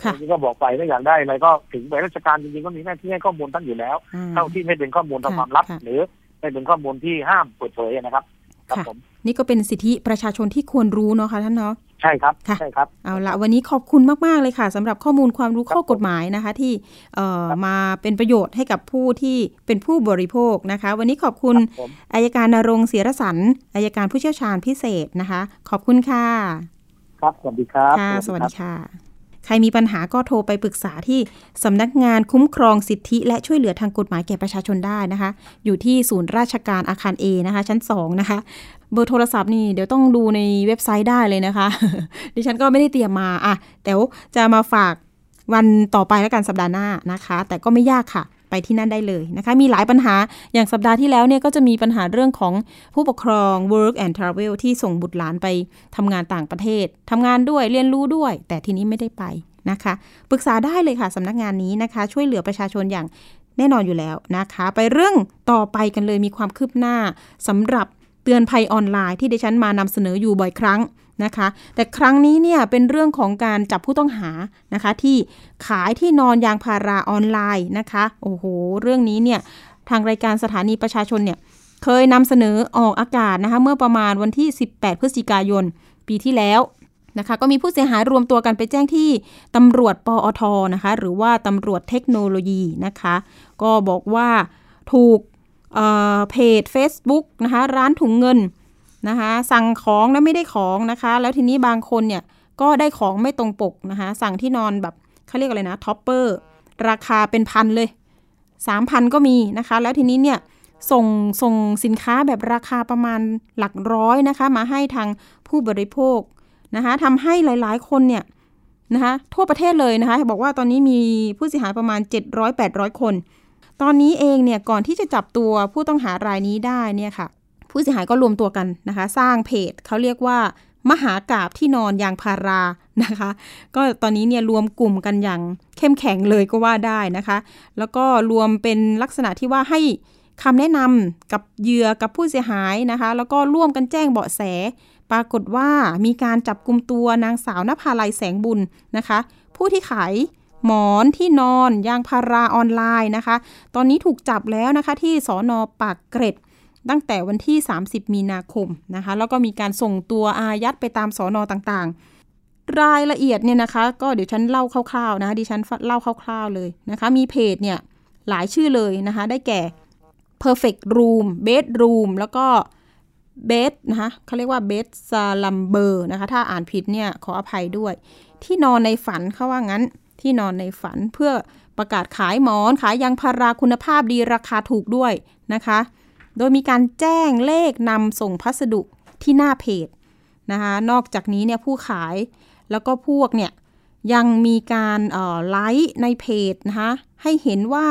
ค่ะที่ก็บอกไปถ้าอยากได้อะไรก็ถึงไปราชการจริงๆก็มีหน้าที่ให้ข้อมูลท่านอยู่แล้วอ่เท่าที่ไม่เป็นข้อมูลทางความลับค่ะหรือไม่เป็นข้อมูลที่ห้ามเปิดเผยนะครับ ครับค่ะผมนี่ก็เป็นสิทธิประชาชนที่ควรรู้เนาะค่ะท่านเนาะ ใช่ครับค่ะใช่ครับ เอาละวันนี้ขอบคุณมาก ๆ เลยค่ะสำหรับข้อมูลความรู้ครับข้อกฎหมายนะคะ ที่เอ่อครับมาเป็นประโยชน์ให้กับผู้ที่เป็นผู้บริโภคนะคะ วันนี้ขอบคุณครับผมอายการนรงค์เสียรสันอายการผู้เชี่ยวชาญพิเศษนะคะ ขอบคุณค่ะ ครับสวัสดีครับค่ะสวัสดีค่ะ ใครมีปัญหาก็โทรไปปรึกษาที่สำนักงานคุ้มครองสิทธิ และช่วยเหลือทางกฎหมายแก่ประชาชนได้นะคะ อยู่ที่ศูนย์ราชการอาคาร A นะคะ ชั้น 2 นะคะ เบอร์โทรศัพท์นี่เดี๋ยวต้องดูในเว็บไซต์ได้เลยนะคะ ดิฉันก็ไม่ได้เตรียมมาอะแต่จะมาฝากวันต่อไปแล้วกันสัปดาห์หน้านะคะ แต่ก็ไม่ยากค่ะ ไปที่นั่นได้เลยนะคะ มีหลายปัญหาอย่างสัปดาห์ที่แล้วเนี่ยก็จะมีปัญหาเรื่องของผู้ปกครอง work and travel ที่ส่งบุตรหลานไปทำงานต่างประเทศทำงานด้วยเรียนรู้ด้วย แต่ทีนี้ไม่ได้ไปนะคะปรึกษาได้เลยค่ะสำนักงานนี้นะคะ ช่วยเหลือประชาชนอย่างแน่นอนอยู่แล้วนะคะ ไปเรื่องต่อไปกันเลยมีความคืบหน้าสำหรับเตือนภัยออนไลน์ที่ดิฉันมานำเสนออยู่บ่อยครั้ง นะคะ แต่ครั้งนี้เนี่ยเป็นเรื่องของการจับผู้ต้องหานะคะ ที่ขายที่นอนยางพาราออนไลน์นะคะ โอ้โห เรื่องนี้เนี่ยทางรายการสถานีประชาชนเนี่ยเคยนำเสนอออกอากาศนะคะ เมื่อประมาณวันที่ 18 พฤศจิกายน ปีที่แล้วนะคะ ก็มีผู้เสียหายรวมตัวกันไปแจ้งที่ตำรวจปอทนะคะ หรือว่าตำรวจเทคโนโลยีนะคะ ก็บอกว่าถูกเพจ Facebook นะคะ ร้านถุงเงิน นะคะ สั่งของแล้วไม่ได้ของนะคะ แล้วทีนี้บางคนเนี่ยก็ได้ของไม่ตรงปกนะคะ สั่งที่นอนแบบเขาเรียกอะไรนะ topper ราคาเป็นพันเลยสามพันก็มีนะคะ แล้วทีนี้เนี่ยส่งส่งสินค้าแบบราคาประมาณหลักร้อยนะคะ มาให้ทางผู้บริโภคนะคะทำให้หลายๆ คนเนี่ยนะคะทั่วประเทศเลยนะคะ บอกว่าตอนนี้มีผู้เสียหายประมาณ 700-800 คน ตอนนี้เองเนี่ยก่อนที่จะจับตัวผู้ต้องหารายนี้ได้เนี่ยค่ะ ผู้เสียหายก็รวมตัวกันนะคะ สร้างเพจเขาเรียกว่ามหากาบที่นอนยางพารานะคะ ก็ตอนนี้เนี่ยรวมกลุ่มกันอย่างเข้มแข็งเลยก็ว่าได้นะคะ แล้วก็รวมเป็นลักษณะที่ว่าให้คำแนะนำกับเหยื่อกับผู้เสียหายนะคะ แล้วก็ร่วมกันแจ้งเบาะแส ปรากฏว่ามีการจับกลุ่มตัวนางสาวนภาลัยแสงบุญนะคะ ผู้ที่ขายหมอนที่นอนยางพาราออนไลน์นะคะ ตอนนี้ถูกจับแล้วนะคะที่สอนอปากเกร็ด ตั้งแต่วันที่ 30 มีนาคมนะคะ แล้วก็มีการส่งตัวอายัดไปตามสอนอต่างๆ รายละเอียดเนี่ยนะคะ ก็เดี๋ยวฉันเล่าคร่าวๆนะดิฉันเล่าคร่าวๆเลยนะคะ มีเพจเนี่ยหลายชื่อเลยนะคะ ได้แก่ perfect room bedroom แล้วก็ bed นะคะเขาเรียกว่า bed slumber นะคะ ถ้าอ่านผิดเนี่ยขออภัยด้วย ที่นอนในฝันเขาว่างั้น ที่นอนในฝันเพื่อประกาศขายหมอนขายยางพาราคุณภาพดีราคาถูกด้วยนะคะ โดยมีการแจ้งเลขนำส่งพัสดุที่หน้าเพจนะคะนอกจากนี้เนี่ยผู้ขายแล้วก็พวกเนี่ยยังมีการไลฟ์ในเพจนะคะให้เห็นว่า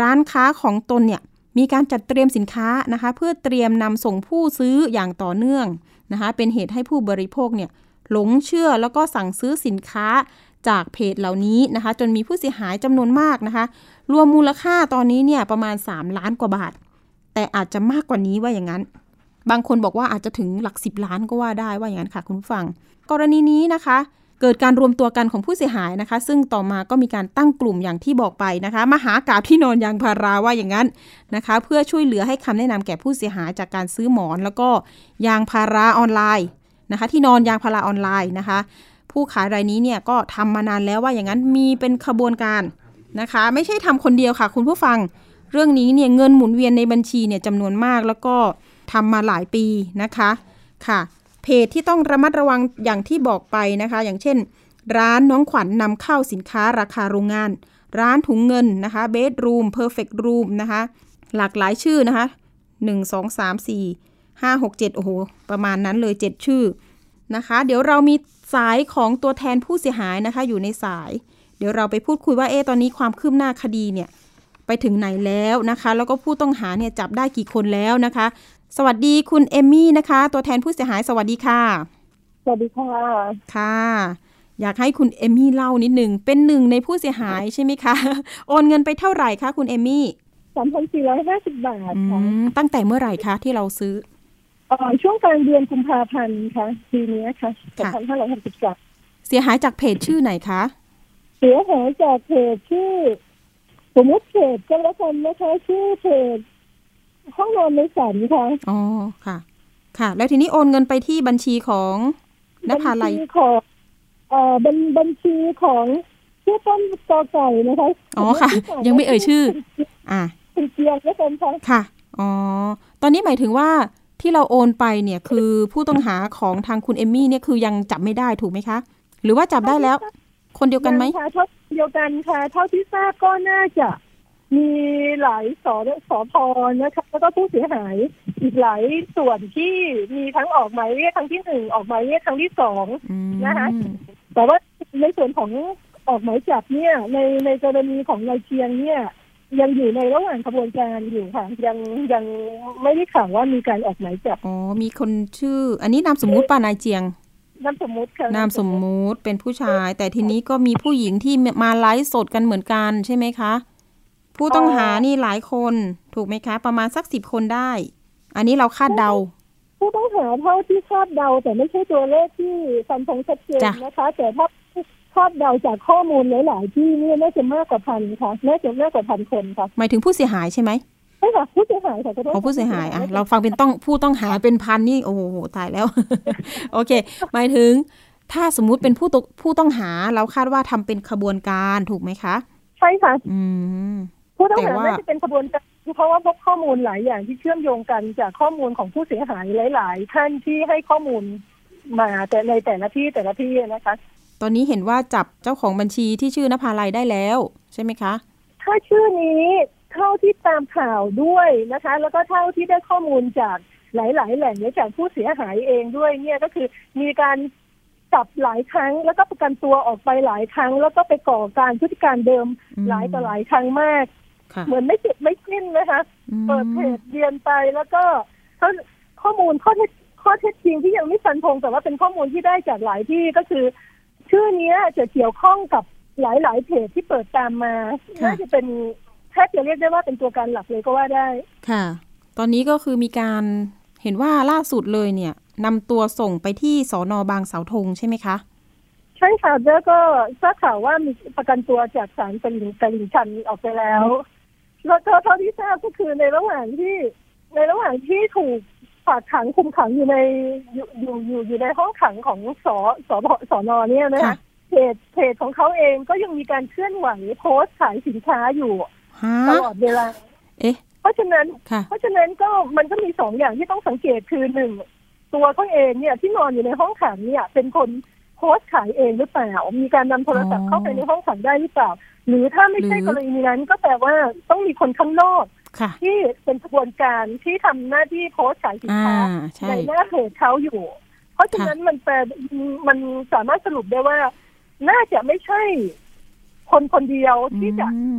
ร้านค้าของตนเนี่ยมีการจัดเตรียมสินค้านะคะเพื่อเตรียมนำส่งผู้ซื้ออย่างต่อเนื่องนะคะเป็นเหตุให้ผู้บริโภคเนี่ยหลงเชื่อแล้วก็สั่งซื้อสินค้าจากเพจเหล่านี้นะคะจนมีผู้เสียหายจำนวนมากนะคะรวมมูลค่าตอนนี้เนี่ยประมาณ 3 ล้านกว่าบาท แต่อาจจะมากกว่านี้ว่าอย่างนั้น บางคนบอกว่าอาจจะถึงหลักสิบล้านก็ว่าได้ว่าอย่างนั้นค่ะคุณผู้ฟัง กรณีนี้นะคะ เกิดการรวมตัวกันของผู้เสียหายนะคะ ซึ่งต่อมาก็มีการตั้งกลุ่มอย่างที่บอกไปนะคะมหากาบที่นอนยางพาราว่าอย่างนั้นนะคะ เพื่อช่วยเหลือให้คำแนะนำแก่ผู้เสียหายจากการซื้อหมอน แล้วก็ยางพาราออนไลน์นะคะ ที่นอนยางพาราออนไลน์นะคะ ผู้ขายรายนี้เนี่ยก็ทำมานานแล้วว่าอย่างนั้นมีเป็นขบวนการนะคะ ไม่ใช่ทำคนเดียวค่ะ คุณผู้ฟัง เรื่องนี้เนี่ยเงินหมุนเวียนในบัญชีเนี่ยจำนวนมากแล้วก็ทำมาหลายปีนะคะค่ะ เพจที่ต้องระมัดระวังอย่างที่บอกไปนะคะ อย่างเช่น ร้านน้องขวัญนนำเข้าสินค้าราคาโรงงาน ร้านถุงเงินนะคะ Bedroom Perfect Room นะคะหลากหลายชื่อนะคะ 1 2 3 4 5 6 7 โอ้โห ประมาณนั้นเลย 7 ชื่อนะคะ เดี๋ยวเรามีสายของตัวแทนผู้เสียหายนะคะ อยู่ในสาย เดี๋ยวเราไปพูดคุยว่าเอ๊ตอนนี้ความคืบหน้าคดีเนี่ย ไปถึงไหนแล้วนะคะ แล้วก็ผู้ต้องหาเนี่ยจับได้กี่คนแล้วนะคะ สวัสดีคุณเอมมี่นะคะ ตัวแทนผู้เสียหายสวัสดีค่ะ สวัสดีค่ะ ค่ะ อยากให้คุณเอมมี่เล่านิดหนึ่งเป็นหนึ่งในผู้เสียหายใช่ไหมคะ โอนเงินไปเท่าไหร่คะคุณเอมมี่สามพันสี่ร้อยห้าสิบบาทค่ะตั้งแต่เมื่อไหร่คะที่เราซื้อออช่วงกลางเดือนกุมภาพันธ์ค่ะปีนี้ค่ะสองพันห้าร้อยหกสิบสามเสียหายจากเพจชื่อไหนคะ เสียหายจากเพจชื่อ สมมติเพจก็แล้วกันนะคะชื่อเพจห้องนอนในฝันค่ะอ๋อค่ะ ค่ะ แล้วทีนี้โอนเงินไปที่บัญชีของนภาลัยของเอ่อบัญบัญชีของชื่อต้นกอไก่นะคะอ๋อค่ะ ยังไม่เอ่ยชื่อ อ่าเป็นเกียร์แล้วกันค่ะค่ะอ๋อตอนนี้หมายถึงว่าที่เราโอนไปเนี่ยคือผู้ต้องหาของทางคุณเอมมี่เนี่ยคือยังจับไม่ได้ถูกไหมคะ หรือว่าจับได้แล้ว คนเดียวกันไหมยังค่ะเท่าเดียวกันค่ะ เท่าที่ทราบก็น่าจะมีหลายสอสอพอนะคะแล้วก็ผู้เสียหายอีกหลายส่วนที่มีทั้งออกหมายเรียกครั้งที่หนึ่งออกหมายเรียกครั้งที่สองอืมนะคะแต่ว่าในส่วนของออกหมายจับเนี่ย ในในกรณีของนายเชียงเนี่ย ยังอยู่ในระหว่างกระบวนการอยู่ค่ะ ยังยังไม่ได้ข่าวว่ามีการออกหมายจับอ๋อมีคนชื่อ อันนี้นามสมมุติป่านายเจียง นามสมมุติค่ะนามสมมุติเป็นผู้ชาย แต่ทีนี้ก็มีผู้หญิงที่มาไลฟ์สดกันเหมือนกันใช่ไหมคะ ผู้ต้องหานี่หลายคนถูกไหมคะ ประมาณสักสิบคนได้ อันนี้เราคาดเดา ผู้ต้องหาเท่าที่คาดเดา แต่ไม่ใช่ตัวเลขที่ฟันธงชัดเจนจ้ะนะคะ แต่ถ้าคาดเดาจากข้อมูลหลาย ๆ ที่เนี่ยน่าจะมากกว่าพันค่ะน่าจะมากกว่าพันคนค่ะหมายถึงผู้เสียหายใช่ไหมใช่ค่ะผู้เสียหายค่ะขอโทษเอาผู้เสียหายอะเราฟังเป็นต้องผู้ต้องหาเป็นพันนี่โอ้โหตายแล้ว โอเค หมายถึง ถ้าสมมุติเป็นผู้ตกผู้ต้องหาเราคาดว่าทำเป็นขบวนการถูกไหมคะ ใช่ค่ะ อืมผู้ต้องแต่หาว่าน่าจะเป็นขบวนการเพราะว่าพบข้อมูลหลายอย่างที่เชื่อมโยงกันจากข้อมูลของผู้เสียหายหลาย ๆ ท่านที่ให้ข้อมูลมาแต่ในแต่ละที่แต่ละที่นะคะ ตอนนี้เห็นว่าจับเจ้าของบัญชีที่ชื่อนภาลัยได้แล้ว ใช่ไหมคะ ถ้าชื่อนี้ เท่าที่ตามข่าวด้วยนะคะ แล้วก็เท่าที่ได้ข้อมูลจากหลาย ๆ แหล่งและจากผู้เสียหายเองด้วยเนี่ยก็คือมีการจับหลายครั้ง แล้วก็ประกันตัวออกไปหลายครั้ง แล้วก็ไปก่อการพฤติการเดิมอืมหลายต่อหลายครั้งมากค่ะเหมือนไม่เจ็บไม่สิ้นนะคะอืมเปิดเพจเรียนไปแล้วก็ข้อข้อมูลข้อเท็จข้อเท็จจริงที่ยังไม่ฟันธงแต่ว่าเป็นข้อมูลที่ได้จากหลายที่ก็คือ ชื่อเนี้ยจะเกี่ยวข้องกับหลายๆเพจที่เปิดตามมาน่าจะเป็น แทบจะเรียกได้ว่าเป็นตัวการหลักเลยก็ว่าได้ ค่ะ ตอนนี้ก็คือมีการเห็นว่าล่าสุดเลยเนี่ยนำตัวส่งไปที่สอนอบางเสาธงใช่ไหมคะ ใช่ค่ะแล้วก็ทราบข่าวว่ามีประกันตัวจากศาลตลิ่งตลิ่งชันออกไปแล้ว แล้วก็เท่าที่ทราบก็คือในระหว่างที่ในระหว่างที่ถูกฝากขังคุมขังอยู่ในอยู่อยู่อยู่อยู่ในห้องขังของสสพสนเนี่ยนะคะค่ะเพจเพจของเขาเองก็ยังมีการเคลื่อนไหวโพสต์ขายสินค้าอยู่ฮะ ตลอดเวลา เอ๊ะ เพราะฉะนั้นค่ะเพราะฉะนั้นก็มันก็มีสองอย่างที่ต้องสังเกตคือหนึ่งตัวเขาเองเนี่ยที่นอนอยู่ในห้องขังเนี่ย เป็นคนโพสต์ขายเองหรือเปล่า มีการนำโทรศัพท์อ๋อเข้าไปในห้องขังได้หรือเปล่า หรือถ้าไม่ใช่หรือกรณีนั้นก็แปลว่าต้องมีคนข้างนอกค่ะที่เป็นกระบวนการที่ทำหน้าที่โพสต์ขายสินอ่าค้าใช่ในหน้าเพจเขาอยู่ เพราะฉะนั้นมันแปลมันสามารถสรุปได้ว่า น่าจะไม่ใช่คนคนเดียวที่จะอืม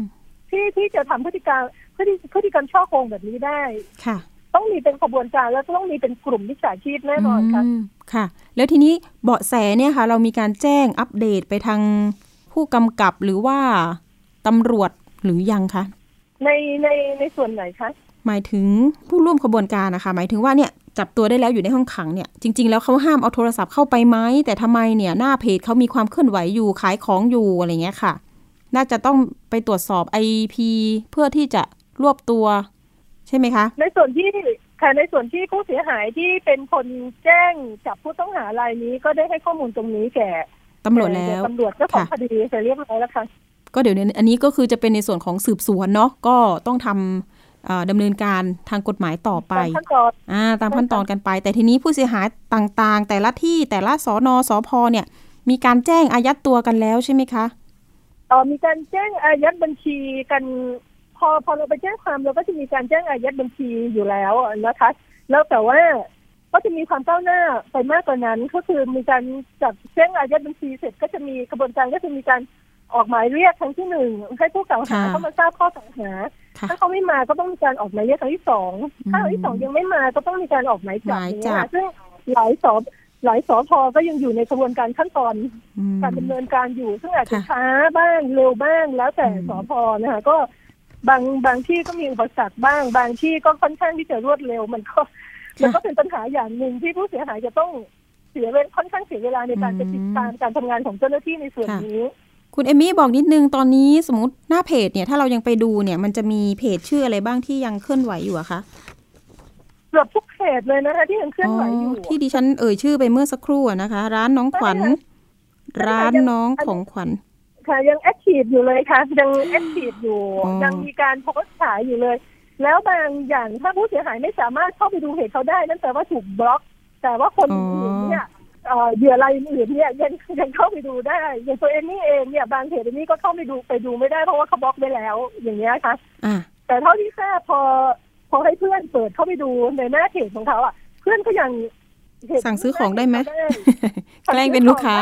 ที่ที่จะทำพฤติการพฤติพฤติกรรมช่อโกงแบบนี้ได้ค่ะ ต้องมีเป็นขบวนการแล้วต้องมีเป็นกลุ่มมิจฉาชีพแน่นอนค่ะมค่ะ แล้วทีนี้เบาะแสเนี่ยค่ะ เรามีการแจ้งอัปเดตไปทางผู้กำกับหรือว่าตำรวจหรือยังคะในในในส่วนไหนคะหมายถึงผู้ร่วมขบวนการนะคะ หมายถึงว่าเนี่ยจับตัวได้แล้วอยู่ในห้องขังเนี่ยจริง ๆ แล้วเขาห้ามเอาโทรศัพท์เข้าไปไหมแต่ทำไมเนี่ยหน้าเพจเขามีความเคลื่อนไหวอยู่ขายของอยู่อะไรเงี้ยค่ะ น่าจะต้องไปตรวจสอบ IP เพื่อที่จะรวบตัว ใช่ไหมคะ ในส่วนที่ค่ะในส่วนที่ผู้เสียหายที่เป็นคนแจ้งจับผู้ต้องหารายนี้ก็ได้ให้ข้อมูลตรงนี้แก่ตำรวจแล้วก่ตำรวจเจ้าของค่ะคดีเสร็จเรียบร้อยแล้วค่ะก็เดี๋ยวนี้อันนี้ก็คือจะเป็นในส่วนของสืบสวนเนาะก็ต้องทำเอ่อดำเนินการทางกฎหมายต่อไปตามขั้นตอนอ่าตามขั้นตอนกันไป แต่ทีนี้ผู้เสียหายต่างๆ แต่ละที่แต่ละสอนอสอพเนี่ย มีการแจ้งอายัดตัวกันแล้วใช่ไหมคะ เอ่อมีการแจ้งอายัดบัญชีกันพอพอเราไปแจ้งความเราก็จะมีการแจ้งอายัดบัญชีอยู่แล้วนะคะ แล้วแต่ว่าก็จะมีความก้าวหน้าไปมากกว่านั้น ก็คือมีการจัดแจ้งอายัดบัญชีเสร็จก็จะมีกระบวนการก็จะมีการออกหมายเรียกครั้งที่หนึ่งให้ผู้กล่าวหาค่ะเข้ามาทราบข้อกล่าวหาค่ะถ้าเขาไม่มาก็ต้องมีการออกหมายเรียกครั้งที่สองถ้าครั้งที่สองยังไม่มาก็ต้องมีการออกหมายจับหมายอย่างจัเงี้บยซึ่งหลายสอบ หลายสอพอก็ยังอยู่ในกระบวนการขั้นตอนอืมการดำเนินการอยู่ ซึ่งอาจจะค่ะช้าบ้างเร็วบ้างแล้วแต่อืมสอพอนะคะก็บางบางที่ก็มีอุปสรรคบ้าง บางที่ก็ค่อนข้างที่จะรวดเร็วมันก็มันก็เป็นปัญหาอย่างหนึ่งที่ผู้เสียหายจะต้องเสียเวลาค่อนข้างเสียเวลาในการไปติดตามการทำงานของเจ้าหน้าที่ในส่วนนี้ คุณเอมมี่บอกนิดนึงตอนนี้สมมติหน้าเพจเนี่ยถ้าเรายังไปดูเนี่ยมันจะมีเพจชื่ออะไรบ้างที่ยังเคลื่อนไหวอยู่อะคะ เกือบทุกเพจเลยนะคะ ที่ยังเคลื่อนไหวอยู่ที่ดิฉันเอ่ยชื่อไปเมื่อสักครู่อะนะคะ ร้านน้องขวัญใช่ค่ะร้านน้องของขวัญค่ะยัง active อยู่เลยค่ะ ยัง active อยู่อ๋อยังมีการโพสต์ขายอยู่เลย แล้วบางอย่างถ้าผู้เสียหายไม่สามารถเข้าไปดูเพจเขาได้นั่นแปลว่าถูกบล็อก แต่ว่าคนอื่นเนี่ยเหยื่อรายอื่นเนี่ยยังยังเข้าไปดูได้ อย่างตัวเอมมี่เองเนี่ยบางเพจเอมมี่ก็เข้าไปดูไปดูไม่ได้เพราะว่าเขาบล็อกไปแล้วอย่างเงี้ยค่ะแต่เท่าที่ทราบพอ พอให้เพื่อนเปิดเข้าไปดูในหน้าเพจของเขาอะ เพื่อนก็ยังสั่งซื้อของได้ไหมแกล้งเป็นลูกค้า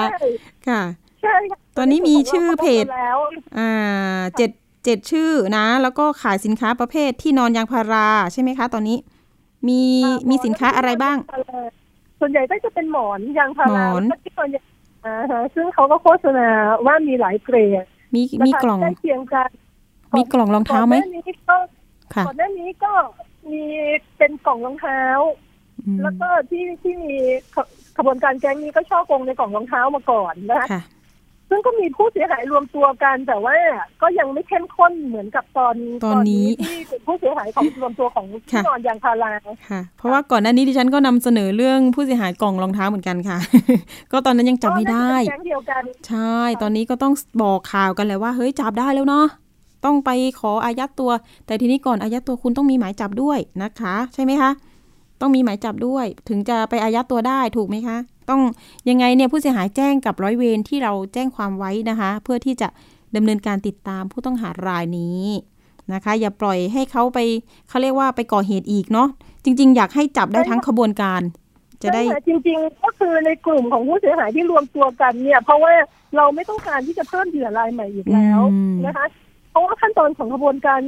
ค่ะ ใช่ตอนนี้มีชื่อเพจอ่าเจ็ดเจ็ดชื่อนะ แล้วก็ขายสินค้าประเภทที่นอนยางพาราใช่ไหมคะ ตอนนี้ มีมีสินค้าอะไรบ้าง ส่วนใหญ่ก็จะเป็นหมอนยางพาราที่นอนยางอ่าฮะซึ่งเขาก็โฆษณาว่ามีหลายเกรดมีมีกล่องเคียงกันมีกล่องรองเท้าไหม ก่อนหน้านี้ก็มีเป็นกล่องรองเท้า แล้วก็ที่ที่มีขบวนการแก๊งนี้ก็ช่อกงในกล่องรองเท้ามาก่อนนะคะซึ่งก็มีผู้เสียหายรวมตัวกัน แต่ว่าก็ยังไม่เข้มข้นเหมือนกับตอนตอนนี้ที่ผู้เสียหายของรวมตัวของที่นอนยางพาราค่ะ เพราะว่าก่อนหน้านี้ดิฉันก็นำเสนอเรื่องผู้เสียหายกล่องรองเท้าเหมือนกันค่ะ ก็ตอนนั้นยังจับไม่ได้ใช่ ตอนนี้ก็ต้องบอกข่าวกันแล้วว่าเฮ้ยจับได้แล้วเนาะ ต้องไปขออายัดตัว แต่ทีนี้ก่อนอายัดตัวคุณต้องมีหมายจับด้วยนะคะ ใช่ไหมคะ ต้องมีหมายจับด้วย ถึงจะไปอายัดตัวได้ถูกไหมคะ ต้องยังไงเนี่ยผู้เสียหายแจ้งกับร้อยเวรที่เราแจ้งความไว้นะคะ เพื่อที่จะดำเนินการติดตามผู้ต้องหารายนี้นะคะ อย่าปล่อยให้เขาไปเขาเรียกว่าไปก่อเหตุอีกเนาะจริง ๆ อยากให้จับได้ทั้งขบวนการจะได้จริง ๆ ก็คือในกลุ่มของผู้เสียหายที่รวมตัวกันเนี่ย เพราะว่าเราไม่ต้องการที่จะเพิ่มเหยื่อรายใหม่อีกแล้วนะคะเพ ราะว่าขั้นตอนของกระบวนการ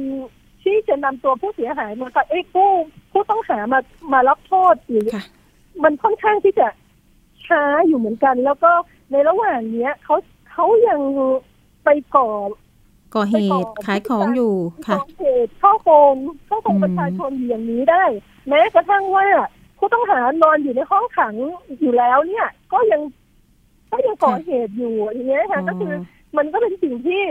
ที่จะนำตัวผู้เสียหายมากับเอ้ผู้ผู้ต้องหามามารับโทษหรือมันค่อนข้างที่จะช้าอยู่เหมือนกัน แล้วก็ในระหว่างเนี้ยเขาเขายังไปก่อก่อเหตุขายของอยู่ค่ะก่อเหตุข้าโกงข้าโกงประชาชนอย่างนี้ได้ แม้กระทั่งว่าผู้ต้องหานอนอยู่ในห้องขังอยู่แล้วเนี่ย ก็ยังก็ยังก่อเหตุอยู่อย่างเงี้ยค่ะก็คือมันก็เป็นสิ่งที่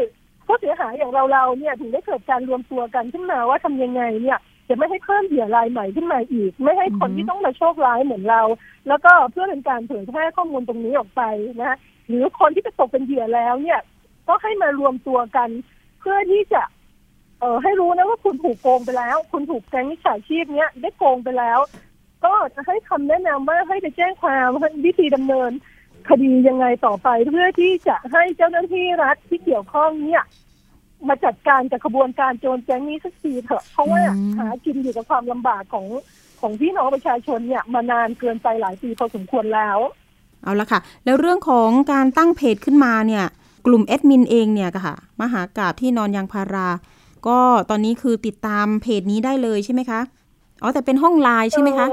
ผู้เสียหายอย่างเราเราเนี่ยถึงได้เกิดการรวมตัวกันขึ้นมาว่าทำยังไงเนี่ยจะไม่ให้เพิ่มเหยื่อรายใหม่ขึ้นมาอีก ไม่ให้คนที่ต้องมาโชคร้ายเหมือนเรา แล้วก็เพื่อเป็นการเผยแพร่ข้อมูลตรงนี้ออกไปนะหรือคนที่จะตกเป็นเหยื่อแล้วเนี่ย ก็ให้มารวมตัวกัน เพื่อที่จะ เออให้รู้นะว่าคุณถูกโกงไปแล้ว คุณถูกแก๊งมิจฉาชีพเนี้ยได้โกงไปแล้ว ก็จะให้คำแนะนำว่าให้ไปแจ้งความวิธีดำเนิน คดียังไงต่อไปเพื่อที่จะให้เจ้าหน้าที่รัฐที่เกี่ยวข้องเนี่ยมาจัดการกับขบวนการโจรแจ้งนี้สักทีเถอะเพราะว่าหากินอยู่กับความลำบากของของพี่น้องประชาชนเนี่ยมานานเกินไปหลายปีพอสมควรแล้ว เอาละค่ะ แล้วเรื่องของการตั้งเพจขึ้นมาเนี่ย กลุ่มแอดมินเองเนี่ยค่ะ มหากาบที่นอนยางพารา ก็ตอนนี้คือติดตามเพจนี้ได้เลยใช่ไหมคะ อ๋อแต่เป็นห้องไลน์ใช่ไหมคะ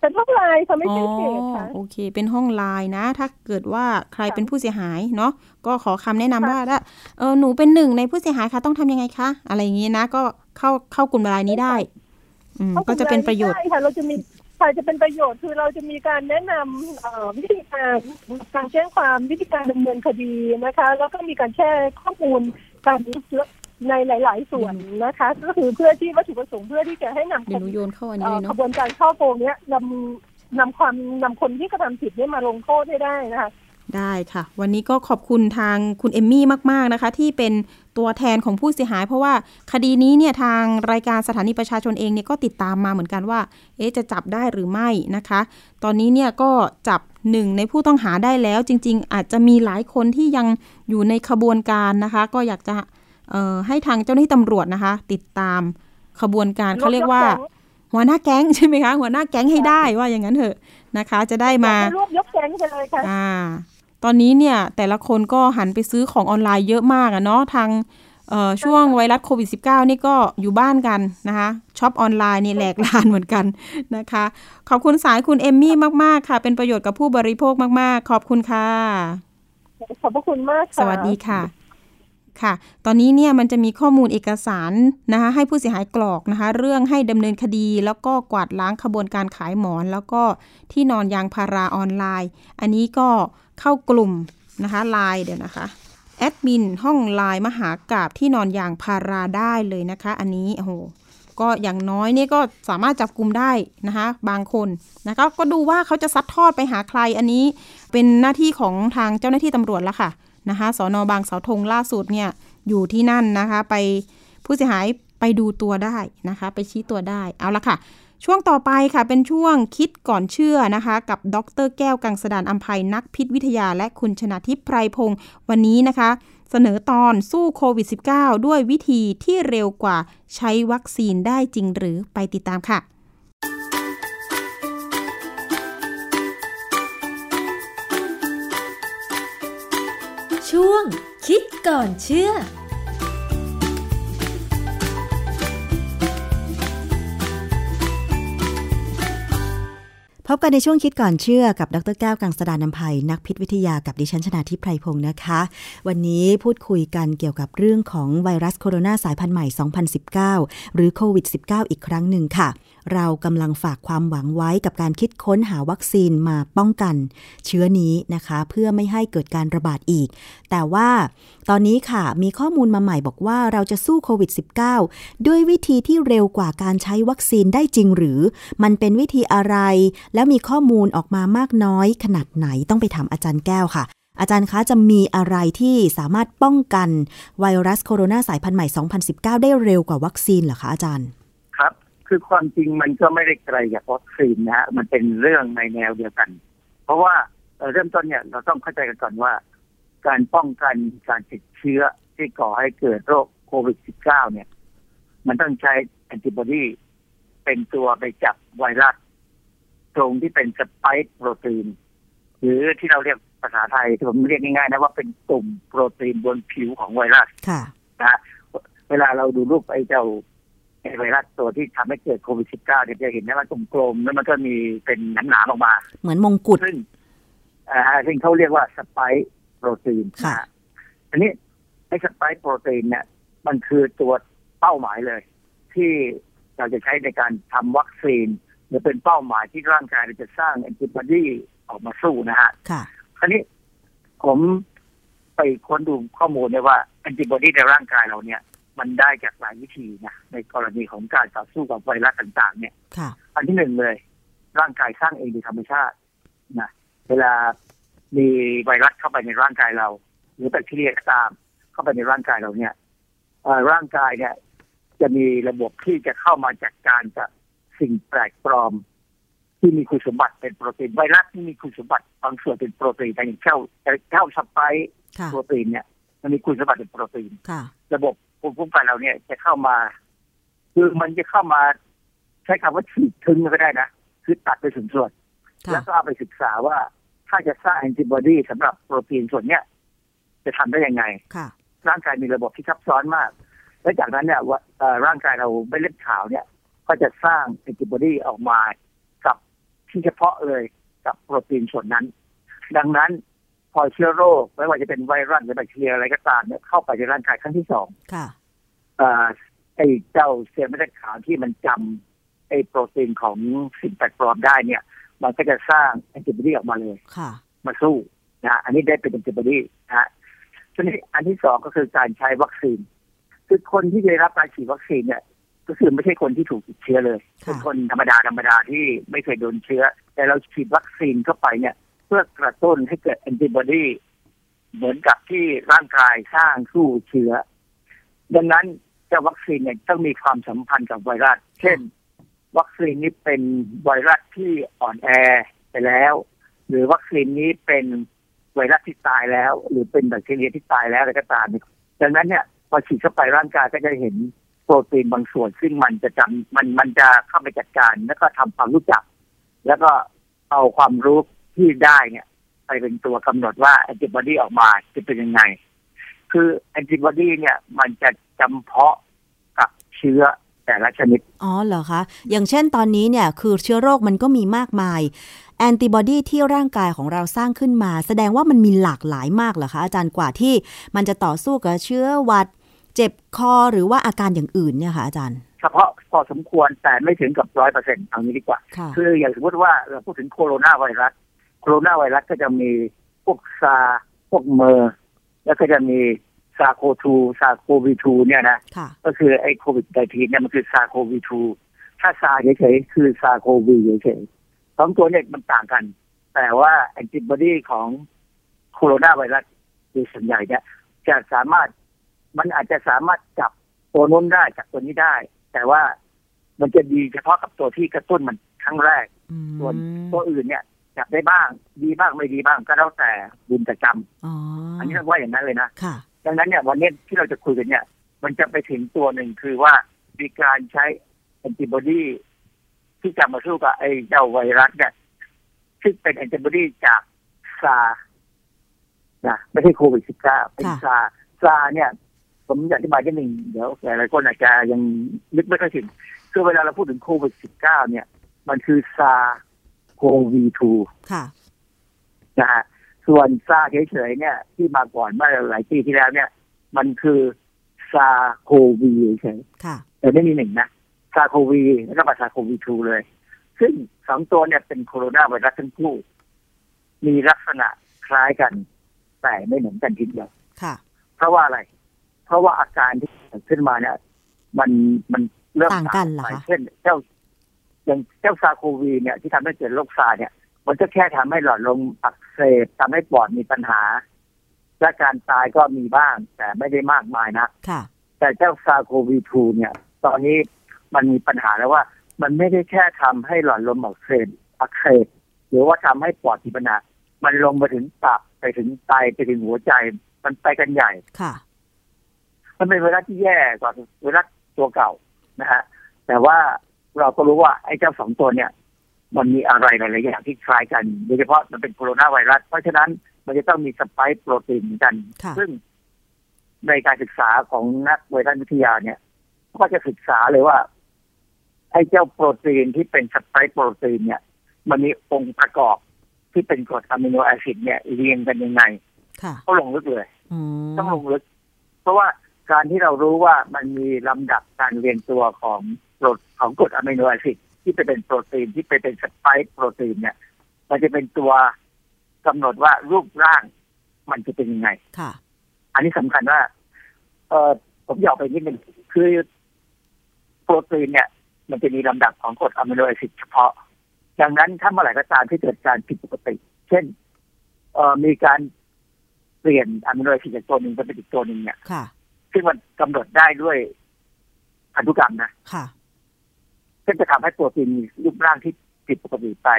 เป็นห้องไลน์ค่ะไม่ใช่เพจค่ะโอเค เป็นห้องไลน์นะ ถ้าเกิดว่าใครเป็นผู้เสียหายเนาะก็ขอคำแนะนำว่าถ้าเออหนูเป็นหนึ่งในผู้เสียหายค่ะต้องทำยังไงคะอะไรอย่างนี้นะ ก็เข้าเข้ากลุ่มไลน์นี้ได้อืมก็จะเป็นประโยชน์ใช่ค่ะเราจะมีฝ่ายจะเป็นประโยชน์คือเราจะมีการแนะนำวิธีการการแจ้งความวิธีการดำเนินคดีนะคะ แล้วก็มีการแชร์ข้อมูลการ ในหลาย ๆ ส่วนนะคะ ก็คือเพื่อที่วัตถุประสงค์เพื่อที่จะให้นำเดี๋ยวโยนเข้าอันนี้เนาะขบวนการช่อโกงเนี้ยนำนำความนำคนที่กระทำผิดนี้มาลงโทษให้ได้นะคะได้ค่ะ วันนี้ก็ขอบคุณทางคุณเอมมี่มาก ๆ นะคะ ที่เป็นตัวแทนของผู้เสียหาย เพราะว่าคดีนี้เนี่ยทางรายการสถานีประชาชนเองเนี่ยก็ติดตามมาเหมือนกันว่า เอ๊จะจับได้หรือไม่นะคะ ตอนนี้เนี่ยก็จับหนึ่งในผู้ต้องหาได้แล้ว จริง ๆ อาจจะมีหลายคนที่ยังอยู่ในขบวนการนะคะ ก็อยากจะ ให้ทางเจ้าหน้าที่ตำรวจนะคะ ติดตามขบวนการเขาเรียกว่า หัวหน้าแก๊งใช่ไหมคะ หัวหน้าแก๊งให้ได้ว่าอย่างนั้นเถอะนะคะ จะได้มารวบยกแก๊งไปเลยค่ะอ่า ตอนนี้เนี่ยแต่ละคนก็หันไปซื้อของออนไลน์เยอะมากอะเนาะทางช่วงไวรัสโควิด -19 นี่ก็อยู่บ้านกันนะคะช็อปออนไลน์นี่แหลกลานเหมือนกันนะคะ ขอบคุณสายคุณเอมมี่มาก ๆ ค่ะ เป็นประโยชน์กับผู้บริโภคมาก ๆ ขอบคุณค่ะ ขอบพระคุณมากสวัสดีค่ะ ค่ะ ตอนนี้เนี่ยมันจะมีข้อมูลเอกสารนะคะให้ผู้เสียหายกรอกนะคะ เรื่องให้ดำเนินคดี แล้วก็กวาดล้างขบวนการขายหมอน แล้วก็ที่นอนยางพาราออนไลน์ อันนี้ก็เข้ากลุ่มนะคะไลน์เดี๋ยวนะคะแอดมินห้องไลน์มหากราบที่นอนยางพาราได้เลยนะคะ อันนี้โอ้โหก็อย่างน้อยนี่ก็สามารถจับกลุ่มได้นะคะบางคนนะคะก็ดูว่าเขาจะซัดทอดไปหาใครอันนี้ เป็นหน้าที่ของทางเจ้าหน้าที่ตำรวจแล้วค่ะ นะคะสอนอบางเสาธงล่าสุดเนี่ยอยู่ที่นั่นนะคะ ไปผู้เสียหายไปดูตัวได้นะคะ ไปชี้ตัวได้เอาละค่ะ ช่วงต่อไปค่ะเป็นช่วงคิดก่อนเชื่อนะคะ กับดรแก้วกังสดานอัมภัยนักพิษวิทยา และคุณชนาทิพย์ไพรพงศ์วันนี้นะคะ เสนอตอนสู้โควิด -19 ด้วยวิธีที่เร็วกว่าใช้วัคซีนได้จริงหรือไปติดตามค่ะ ช่วง คิดก่อนเชื่อพบกันในช่วงคิดก่อนเชื่อกับดรแก้วกังสดานนภัยนักพิษวิทยากับดิฉันชนาทิพไพรพงศ์นะคะ วันนี้พูดคุยกันเกี่ยวกับเรื่องของไวรัสโคโรนาสายพันธุ์ใหม่ 2019 หรือโควิด -19 อีกครั้งหนึ่งค่ะเรากำลังฝากความหวังไว้กับการคิดค้นหาวัคซีนมาป้องกัน เชื้อนี้นะคะ เพื่อไม่ให้เกิดการระบาดอีก แต่ว่าตอนนี้ค่ะมีข้อมูลมาใหม่บอกว่าเราจะสู้โควิด -19 ด้วยวิธีที่เร็วกว่าการใช้วัคซีนได้จริงหรือ มันเป็นวิธีอะไร แล้วมีข้อมูลออกมามากน้อยขนาดไหนต้องไปถามอาจารย์แก้วค่ะอาจารย์คะจะมีอะไรที่สามารถป้องกันไวรัสโคโรนาสายพันธุ์ใหม่ 2019 ได้เร็วกว่าวัคซีนเหรอคะอาจารย์ ครับคือความจริงมันก็ไม่ได้ไกลจากวัคซีนนะฮะมันเป็นเรื่องในแนวเดียวกัน เพราะว่าเอ่อเริ่มต้นเนี่ยเราต้องเข้าใจกันก่อนว่า การป้องกันการติดเชื้อที่ก่อให้เกิดโรคโควิด -19 เนี่ย มันต้องใช้แอนติบอดีเป็นตัวไปจับไวรัสตรงที่เป็นสไปค์โปรตีน หรือที่เราเรียกภาษาไทยที่ผมเรียกง่ายๆนะว่าเป็นกลุ่มโปรตีนบนผิวของไวรัสค่ะนะฮะเวลาเราดูรูปไอ้เจ้า ไอ้ไวรัสตัวที่ทำให้เกิดโควิด -19 เนี่ยจะเห็นนะมันกลมๆแล้วมันก็มีเป็นหนามๆออกมา เหมือนมงกุฎซึ่งอ่าซึ่งเขาเรียกว่าสไปค์โปรตีนค่ะนฮอันนี้ไอ้สไปค์โปรตีนเนี่ย มันคือตัวเป้าหมายเลย ที่เราจะใช้ในการทำวัคซีนหรือเป็นเป้าหมายที่ร่างกายเราจะสร้างแอนติบอดีออกมาสู้นะฮะค่ะคราวนี้ผมไปค้นดูข้อมูลเนี่ยว่าแอนติบอดีในร่างกายเราเนี่ย มันได้จากหลายวิธีนะในกรณีของการต่อสู้กับไวรัสต่างๆ เนี่ยค่ะอันที่หนึ่งเลย ร่างกายสร้างเองโดยธรรมชาตินะเวลามีไวรัสเข้าไปในร่างกายเรา หรือแบคทีเรียก็ตาม เข้าไปในร่างกายเราเนี่ยเอ่อร่างกายเนี่ย จะมีระบบที่จะเข้ามาจัดการกับสิ่งแปลกปลอม ที่มีคุณสมบัติเป็นโปรตีนไวรัสที่มีคุณสมบัติบางส่วนเป็นโปรตีนแต่อย่างเช่าเช่าสไปค์ค่ะโปรตีนเนี่ยมันมีคุณสมบัติเป็นโปรตีนค่ะระบบ ภูมิคุ้มกันเราเนี่ยจะเข้ามา คือมันจะเข้ามาใช้คำว่าฉีดทึงก็ได้นะ คือตัดไปถึงส่วนค่ะแล้วก็เอาไปศึกษาว่าถ้าจะสร้างแอนติบอดีสำหรับโปรตีนส่วนเนี้ยจะทำได้ยังไงค่ะร่างกายมีระบบที่ซับซ้อนมาก และจากนั้นเนี่ยว่าเอ่อร่างกายเราไม่เลือดขาวเนี่ย ก็จะสร้างแอนติบอดีออกมากับที่เฉพาะเลยกับโปรตีนส่วนนั้น ดังนั้น พอเชื้อโรค ไม่ว่าจะเป็นไวรัสหรือแบคทีเรียอะไรก็ตามเนี่ยเข้าไปในร่างกายครั้งที่สองค่ะเอ่อไอ้เจ้าเซลล์เม็ดเลือดขาวที่มันจำไอ้โปรตีนของสิ่งแปลกปลอมได้เนี่ย มันก็จะสร้างแอนติบอดีออกมาเลยค่ะมาสู้นะฮะอันนี้ได้เป็นแอนติบอดีนะฮะทีนี้อันที่สองก็คือการใช้วัคซีน คือคนที่ได้รับการฉีดวัคซีนเนี่ย ก็คือไม่ใช่คนที่ถูกติดเชื้อเลยค่ะเป็นคนธรรมดาธรรมดาที่ไม่เคยโดนเชื้อ แต่เราฉีดวัคซีนเข้าไปเนี่ยเพื่อกระตุ้นให้เกิดแอนติบอดีเหมือนกับที่ร่างกายสร้างสู้เชื้อ ดังนั้นเจ้าวัคซีนเนี่ยต้องมีความสัมพันธ์กับไวรัส เช่น วัคซีนนี้เป็นไวรัสที่อ่อนแอไปแล้ว หรือวัคซีนนี้เป็นไวรัสที่ตายแล้ว หรือเป็นแบคทีเรียที่ตายแล้วอะไรก็ตามดังนั้นเนี่ยพอฉีดเข้าไปร่างกายก็จะเห็นโปรตีนบางส่วน ซึ่งมันจะจำมันมันจะเข้าไปจัดการ แล้วก็ทำความรู้จัก แล้วก็เอาความรู้ ที่ได้เนี่ยไปเป็นตัวกำหนดว่าแอนติบอดีออกมาจะเป็นยังไง คือแอนติบอดีเนี่ย มันจะจำเพาะกับเชื้อแต่ละชนิด อ๋อเหรอคะ อย่างเช่นตอนนี้เนี่ย คือเชื้อโรคมันก็มีมากมาย แอนติบอดีที่ร่างกายของเราสร้างขึ้นมา แสดงว่ามันมีหลากหลายมากเหรอคะ อาจารย์กว่าที่มันจะต่อสู้กับเชื้อหวัด เจ็บคอหรือว่าอาการอย่างอื่นเนี่ยค่ะอาจารย์ เฉพาะพอสมควรแต่ไม่ถึงกับร้อยเปอร์เซ็นต์เอางี้ดีกว่าค่ะคืออย่างสมมติว่าเราพูดถึงโคโรนาไวรัส โคโรนาไวรัสก็จะมีพวก SARS พวก MERS แล้วก็จะมี SARS-CoV-2 SARS-CoV-2 เนี่ยนะค่ะก็คือไอ้โควิด19เนี่ยมันคือซาโควีทูถ้าซาเฉยๆคือซาโควีเฉยๆสองตัวเนี่ยมันต่างกัน แต่ว่าแอนติบอดีของโคโรนาไวรัสโดยส่วนใหญ่เนี่ยจะสามารถมันอาจจะสามารถจับตัวนู้นได้จับตัวนี้ได้ แต่ว่ามันจะดีเฉพาะกับตัวที่กระตุ้นมันครั้งแรกอืมส่วนตัวอื่นเนี่ย จับได้บ้าง ดีบ้างไม่ดีบ้างก็แล้วแต่บุญแต่กรรมอ๋ออัอันนี้ต้องว่าอย่างนั้นเลยนะค่ะดังนั้นเนี่ยวันนี้ที่เราจะคุยกันเนี่ย มันจะไปถึงตัวหนึ่งคือว่ามีการใช้แอนติบอดีที่จะมาสู้กับไอ้เจ้าไวรัสเนี่ยซึ่งเป็นแอนติบอดีจาก SARS นะไม่ใช่โควิด -19 เป็นค่ะ SARS SARS เนี่ย ผมอยากอธิบายนิดหนึ่งเดี๋ยวหลายๆคนอาจจะยังนึกไม่ค่อยถึงคือเวลาเราพูดถึงโควิด -19 เนี่ย มันคือซา โควี2ค่ะนะฮะส่วนซาเฉยๆเนี่ย ที่มาก่อนเมื่อหลายปีที่แล้วเนี่ย มันคือซาโควีเฉยค่ะๆแต่ไม่มีหนึ่งนะซาโควีแล้วก็มาซาโควีทูเลย ซึ่งสองตัวเนี่ยเป็นโคโรนาไวรัสทั้งคู่ มีลักษณะคล้ายกัน แต่ไม่เหมือนกันทีเดียวค่ะ เพราะว่าอะไร เพราะว่าอาการที่เกิดขึ้นมาเนี่ย มันมันเริ่มต่างกันเหรอไปคะเช่นเจ้า อย่างเจ้าซาโควีเนี่ยที่ทำให้เกิดโรคซาเนี่ย มันก็แค่ทำให้หลอดลมอักเสบทำให้ปอดมีปัญหา และการตายก็มีบ้าง แต่ไม่ได้มากมายนะค่ะแต่เจ้าซาโควี2เนี่ย ตอนนี้มันมีปัญหาแล้วว่า มันไม่ได้แค่ทำให้หลอดลมอักเสบอักเสบหรือว่าทำให้ปอดมีปัญหามันลงไปถึงตับไปถึงไตไปถึงหัวใจมันไปกันใหญ่ค่ะ มันเป็นไวรัสที่แย่กว่าไวรัสตัวเก่านะฮะแต่ว่า เราก็รู้ว่าไอ้เจ้าสองตัวเนี่ย มันมีอะไรหลายๆอย่างที่คล้ายกัน โดยเฉพาะมันเป็นโคโรนาไวรัส เพราะฉะนั้นมันจะต้องมีสไปค์โปรตีนเหมือนกันค่ะซึ่งในการศึกษาของนักไวรัสวิทยาเนี่ย ก็จะศึกษาเลยว่า ไอ้เจ้าโปรตีนที่เป็นสไปค์โปรตีนเนี่ย มันมีองค์ประกอบที่เป็นกรด amino acid เนี่ยเรียงกันยังไงค่ะเขาลงลึกเลยอืมต้องลงลึก เพราะว่าการที่เรารู้ว่ามันมีลำดับการเรียงตัวของ กรดของกรด amino acid ที่ไปเป็นโปรตีนที่ไปเป็น spike protein เนี่ย มันจะเป็นตัวกำหนดว่ารูปร่างมันจะเป็นยังไง ค่ะ อันนี้สำคัญว่า เออผมอยากไปนิดนึงคือโปรตีนเนี่ย มันจะมีลำดับของกรด amino acid เฉพาะ ดังนั้นถ้าเมื่อไหร่ก็ตามที่เกิดการผิดปกติ เช่น เอ่อมีการเปลี่ยน amino acid จากตัวหนึ่งไปเป็นอีกตัวหนึ่งเนี่ย ค่ะ ซึ่งมันกำหนดได้ด้วยพันธุกรรมนะ ค่ะ ซึ่งจะทำให้โปรตีนมีรูปร่างที่ผิดปกติไป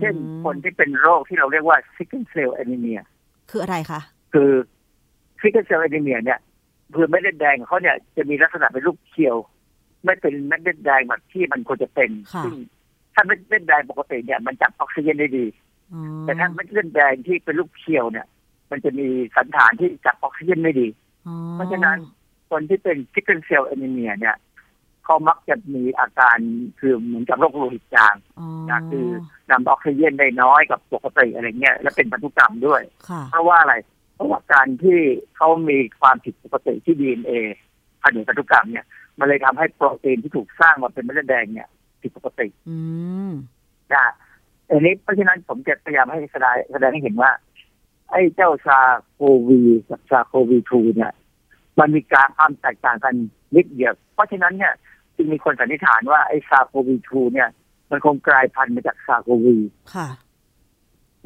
เช่นคนที่เป็นโรคที่เราเรียกว่า sickle cell anemia คืออะไรคะ คือ sickle cell anemia เนี่ยคือเม็ดเลือดแดงของเขาเนี่ยจะมีลักษณะเป็นรูปเขียว ไม่เป็นเม็ดเลือดแดงแบบที่มันควรจะเป็นค่ะซึ่งถ้าเม็ดเลือดแดงปกติเนี่ย มันจับออกซิเจนได้ดีอ๋อแต่ถ้าเม็ดเลือดแดงที่เป็นรูปเขียวเนี่ย มันจะมีสันฐานที่จับออกซิเจนไม่ดีอ๋อเพราะฉะนั้นคนที่เป็น sickle cell anemia เนี่ยเขามักจะมีอาการคือเหมือนกับโรคโลหิตจางอ๋อนะคือนำออกซิเจนได้น้อยกับปกติอะไรเงี้ยและเป็นพันธุกรรมด้วยค่ะเพราะว่าอะไร เพราะว่าการที่เขามีความผิดปกติที่ DNA ผนึกพันธุกรรมเนี่ย มันเลยทำให้โปรตีนที่ถูกสร้างมาเป็นเม็ดเลือดแดงเนี่ยผิดปกติ อืมนะอันนี้เพราะฉะนั้นผมจะพยายามให้แสดงแสดงให้เห็นว่า ไอ้เจ้า SARS-CoV กับ SARS-CoV-2 เนี่ย มันมีการความแตกต่างกันนิดเดียว เพราะฉะนั้นเนี่ยจึ งมีคนสันนิษฐานว่าไอ้ SARS-CoV-2 เนี่ย มันคงกลายพันธุ์มาจาก SARS-CoVค่ะ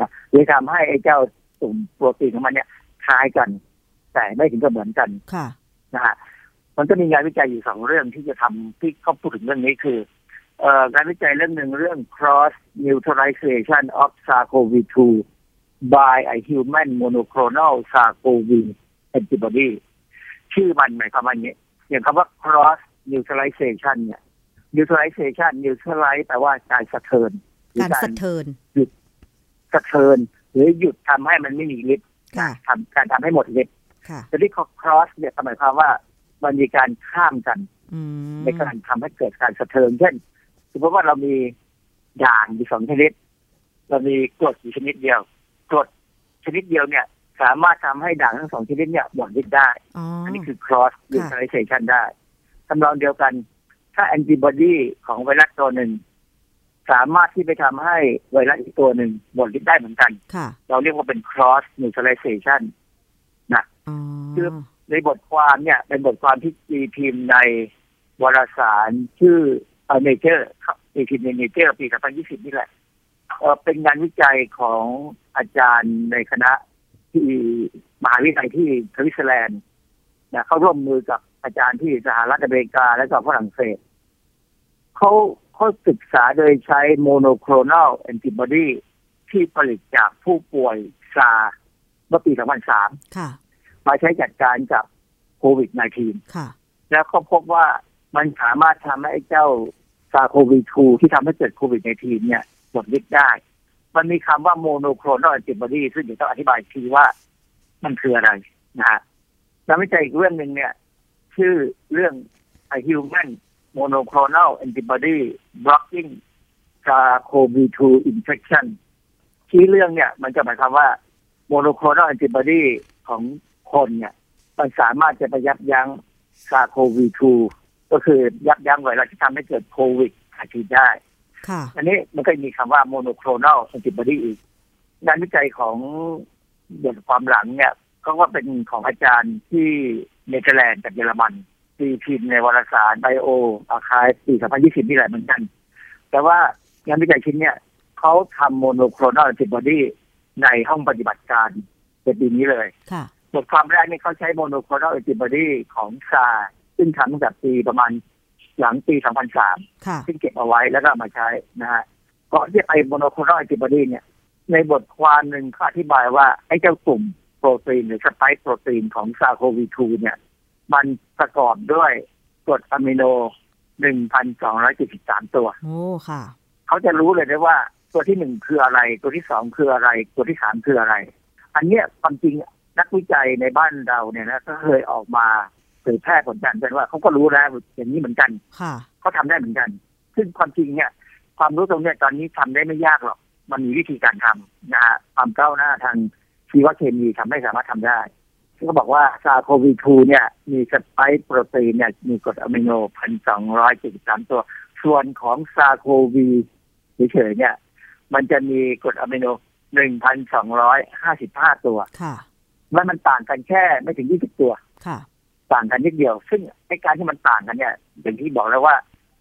นะเลยทำให้ไอ้เจ้าสุ่มโปรตีนของมันเนี่ยคล้ายกัน แต่ไม่ถึงกับเหมือนกันค่ะนะฮะมันก็มีงานวิจัยอยู่สองเรื่องที่จะทำที่เขาพูดถึงเรื่องนี้คือเอ่องานวิจัยเรื่องหนึ่งเรื่อง cross neutralization of SARS-CoV-2 by a human monoclonal SARS-CoV antibody ชื่อมันหมายความว่าอย่างนี้อย่างคำว่า cross neutralization เนี่ย neutralization neutralize แปลว่าการสะเทินหรือการสะเทินสะเทินหรือหยุดทำให้มันไม่มีฤทธิ์ค่ะทำการทำให้หมดฤทธิ์ค่ะแต่ที่ cross เนี่ยหมายความว่ามันมีการข้ามกันอืมในการทำให้เกิดการสะเทินเช่นสมมติว่าเรามีด่างอยู่สองชนิด เรามีกรดอยู่ชนิดเดียวกรดชนิดเดียวเนี่ย สามารถทำให้ด่างทั้งสองชนิดเนี่ยหมดฤทธิ์ได้อ๋ออันนี้คือ cross neutralization ได้ ทำนองเดียวกัน ถ้าแอนติบอดีของไวรัสตัวหนึ่ง สามารถที่ไปทำให้ไวรัสอีกตัวหนึ่งหมดฤทธิ์ได้เหมือนกันค่ะเราเรียกว่าเป็น cross neutralization อ๋อคือในบทความเนี่ย เป็นบทความที่ตีพิมพ์ในวารสารชื่อ Nature ตีพิมพ์ใน Nature ปี 2020 นี่แหละเอ่อเป็นงานวิจัยของอาจารย์ในคณะที่มหาวิทยาลัยที่สวิตเซอร์แลนด์นะเขาร่วมมือกับ อาจารย์ที่สหรัฐอเมริกาและก็ฝรั่งเศสเขาเขาศึกษาโดยใช้โมโนโครน a ลแอนติบอดีที่ผลิตจากผู้ป่วย SARS เมื่อปี 2003ค่ะมาใช้จัดการกับโควิด -19 ค่ะแล้วก็พบว่ามันสามารถทำให้ไอ้เจ้า SARS-CoV-2 ที่ทำให้เกิดโควิด -19 เนี่ยหมดฤทธิ์ได้ มันมีคำว่าโมโนโครน a ลแอนติบอดีซึ่งเดี๋ยวต้องอธิบายทีว่ามันคืออะไรนะฮะแล้ววิจัยอีกเรื่องหนึ่งเนี่ย ชื่อเรื่อง a human monoclonal antibody blocking SARS-CoV-2 infection ที่เรื่องเนี่ย มันจะหมายความว่า monoclonal antibody ของคนเนี่ย มันสามารถจะไปยับยั้ง SARS-CoV-2 ก็คือยับยั้งไวรัสที่ทำให้เกิดโควิด19ได้ ค่ะ อันนี้มันก็มีคำว่า monoclonal antibody อีกงานวิจัยของบทความหลังเนี่ย ก็ว่าเป็นของอาจารย์ที่เนเธอร์แลนด์กับเยอรมันตีพิมพ์ในวารสารไบโออาคายปี 2020 นี่แหละเหมือนกัน แต่ว่างานวิจัยชิ้นเนี่ยเขาทำโมโนโครน a ล a n t i b o d y ในห้องปฏิบัติการในปีนี้เลยค่ะบทความแรกนี่เขาใช้โมโนโครน a ล a n t i b o d y ของซาร์ซึ่งทำตั้งแต่ปีประมาณหลังปี 2003ค่ะซึ่งเก็บเอาไว้แล้วก็เอามาใช้นะฮะก่อนที่จะไปโมโนโคลน a ล a n t i b o d y เนี่ย ในบทความหนึ่งเขาอธิบายว่าไอ้เจ้ากลุ่ม โปรตีนหรือ spike protein ของ SARS-CoV-2 เนี่ย มันประกอบด้วยกรดอะมิโน 1,273 ตัว โอ้ ค่ะ เขาจะรู้เลยนะว่าตัวที่หนึ่งคืออะไร ตัวที่สองคืออะไร ตัวที่สามคืออะไร อันเนี้ยความจริงนักวิจัยในบ้านเราเนี่ยนะก็เคยออกมาเผยแพร่ผลการเป็นว่าเขาก็รู้แล้วอย่างนี้เหมือนกัน ค่ะเขาทำได้เหมือนกัน ซึ่งความจริงเนี่ย ความรู้ตรงเนี้ยตอนนี้ทำได้ไม่ยากหรอก มันมีวิธีการทำนะฮะความก้าวหน้าทาง ชีวเคมีทำให้สามารถทำได้ซึ่งก็บอกว่าซาโควี2เนี่ยมีสไปค์โปรตีนเนี่ยมีกรดอะมิโนพันสองร้อยเจ็ดสิบสามตัว ส่วนของซาโควีเฉยๆเนี่ย มันจะมีกรดอะมิโนหนึ่งพันสองร้อยห้าสิบห้าตัว ค่ะแล้วมันต่างกันแค่ไม่ถึงยี่สิบตัว ค่ะ ต่างกันนิดเดียว ซึ่งไอ้การที่มันต่างกันเนี่ย อย่างที่บอกแล้วว่า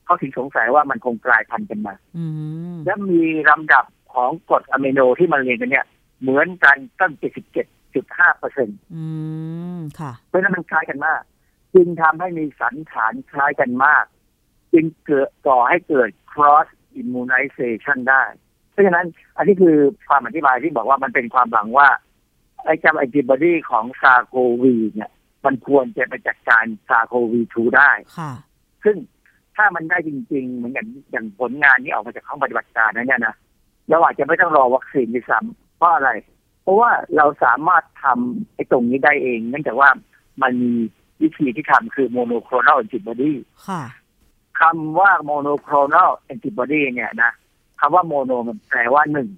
เขาถึงสงสัยว่ามันคงกลายพันธุ์กันมาอืมและมีลำดับของกรดอะมิโนที่มันเรียงกันเนี่ย เหมือนกันตั้ง 77.5เปอร์เซ็นต์อืมค่ะเพราะฉะนั้นมันคล้ายกันมาก จึงทำให้มีสันฐานคล้ายกันมาก จึงเกิดก่อให้เกิด cross immunization ได้ เพราะฉะนั้นอันนี้คือความอธิบายที่บอกว่ามันเป็นความหวังว่า ไอ้เจ้าแอนติบอดีของซาโควีเนี่ย มันควรจะไปจัดการซาโควี2ได้ค่ะซึ่งถ้ามันได้จริง ๆ เหมือนอย่างอย่างผลงานนี้ออกมาจากห้องปฏิบัติการนั้นเนี่ยนะเราอาจจะไม่ต้องรอวัคซีนด้วยซ้ำ เพราะอะไร เพราะว่าเราสามารถทำไอ้ตรงนี้ได้เอง เนื่องจากว่ามันมีวิธีที่ทำคือโมโนโครน a ล a n t i b o d y ค่ะคำว่าโมโนโครน a ล a n t i b o d y เนี่ยนะคำว่าโมโนมันแปลว่าหนึ่ง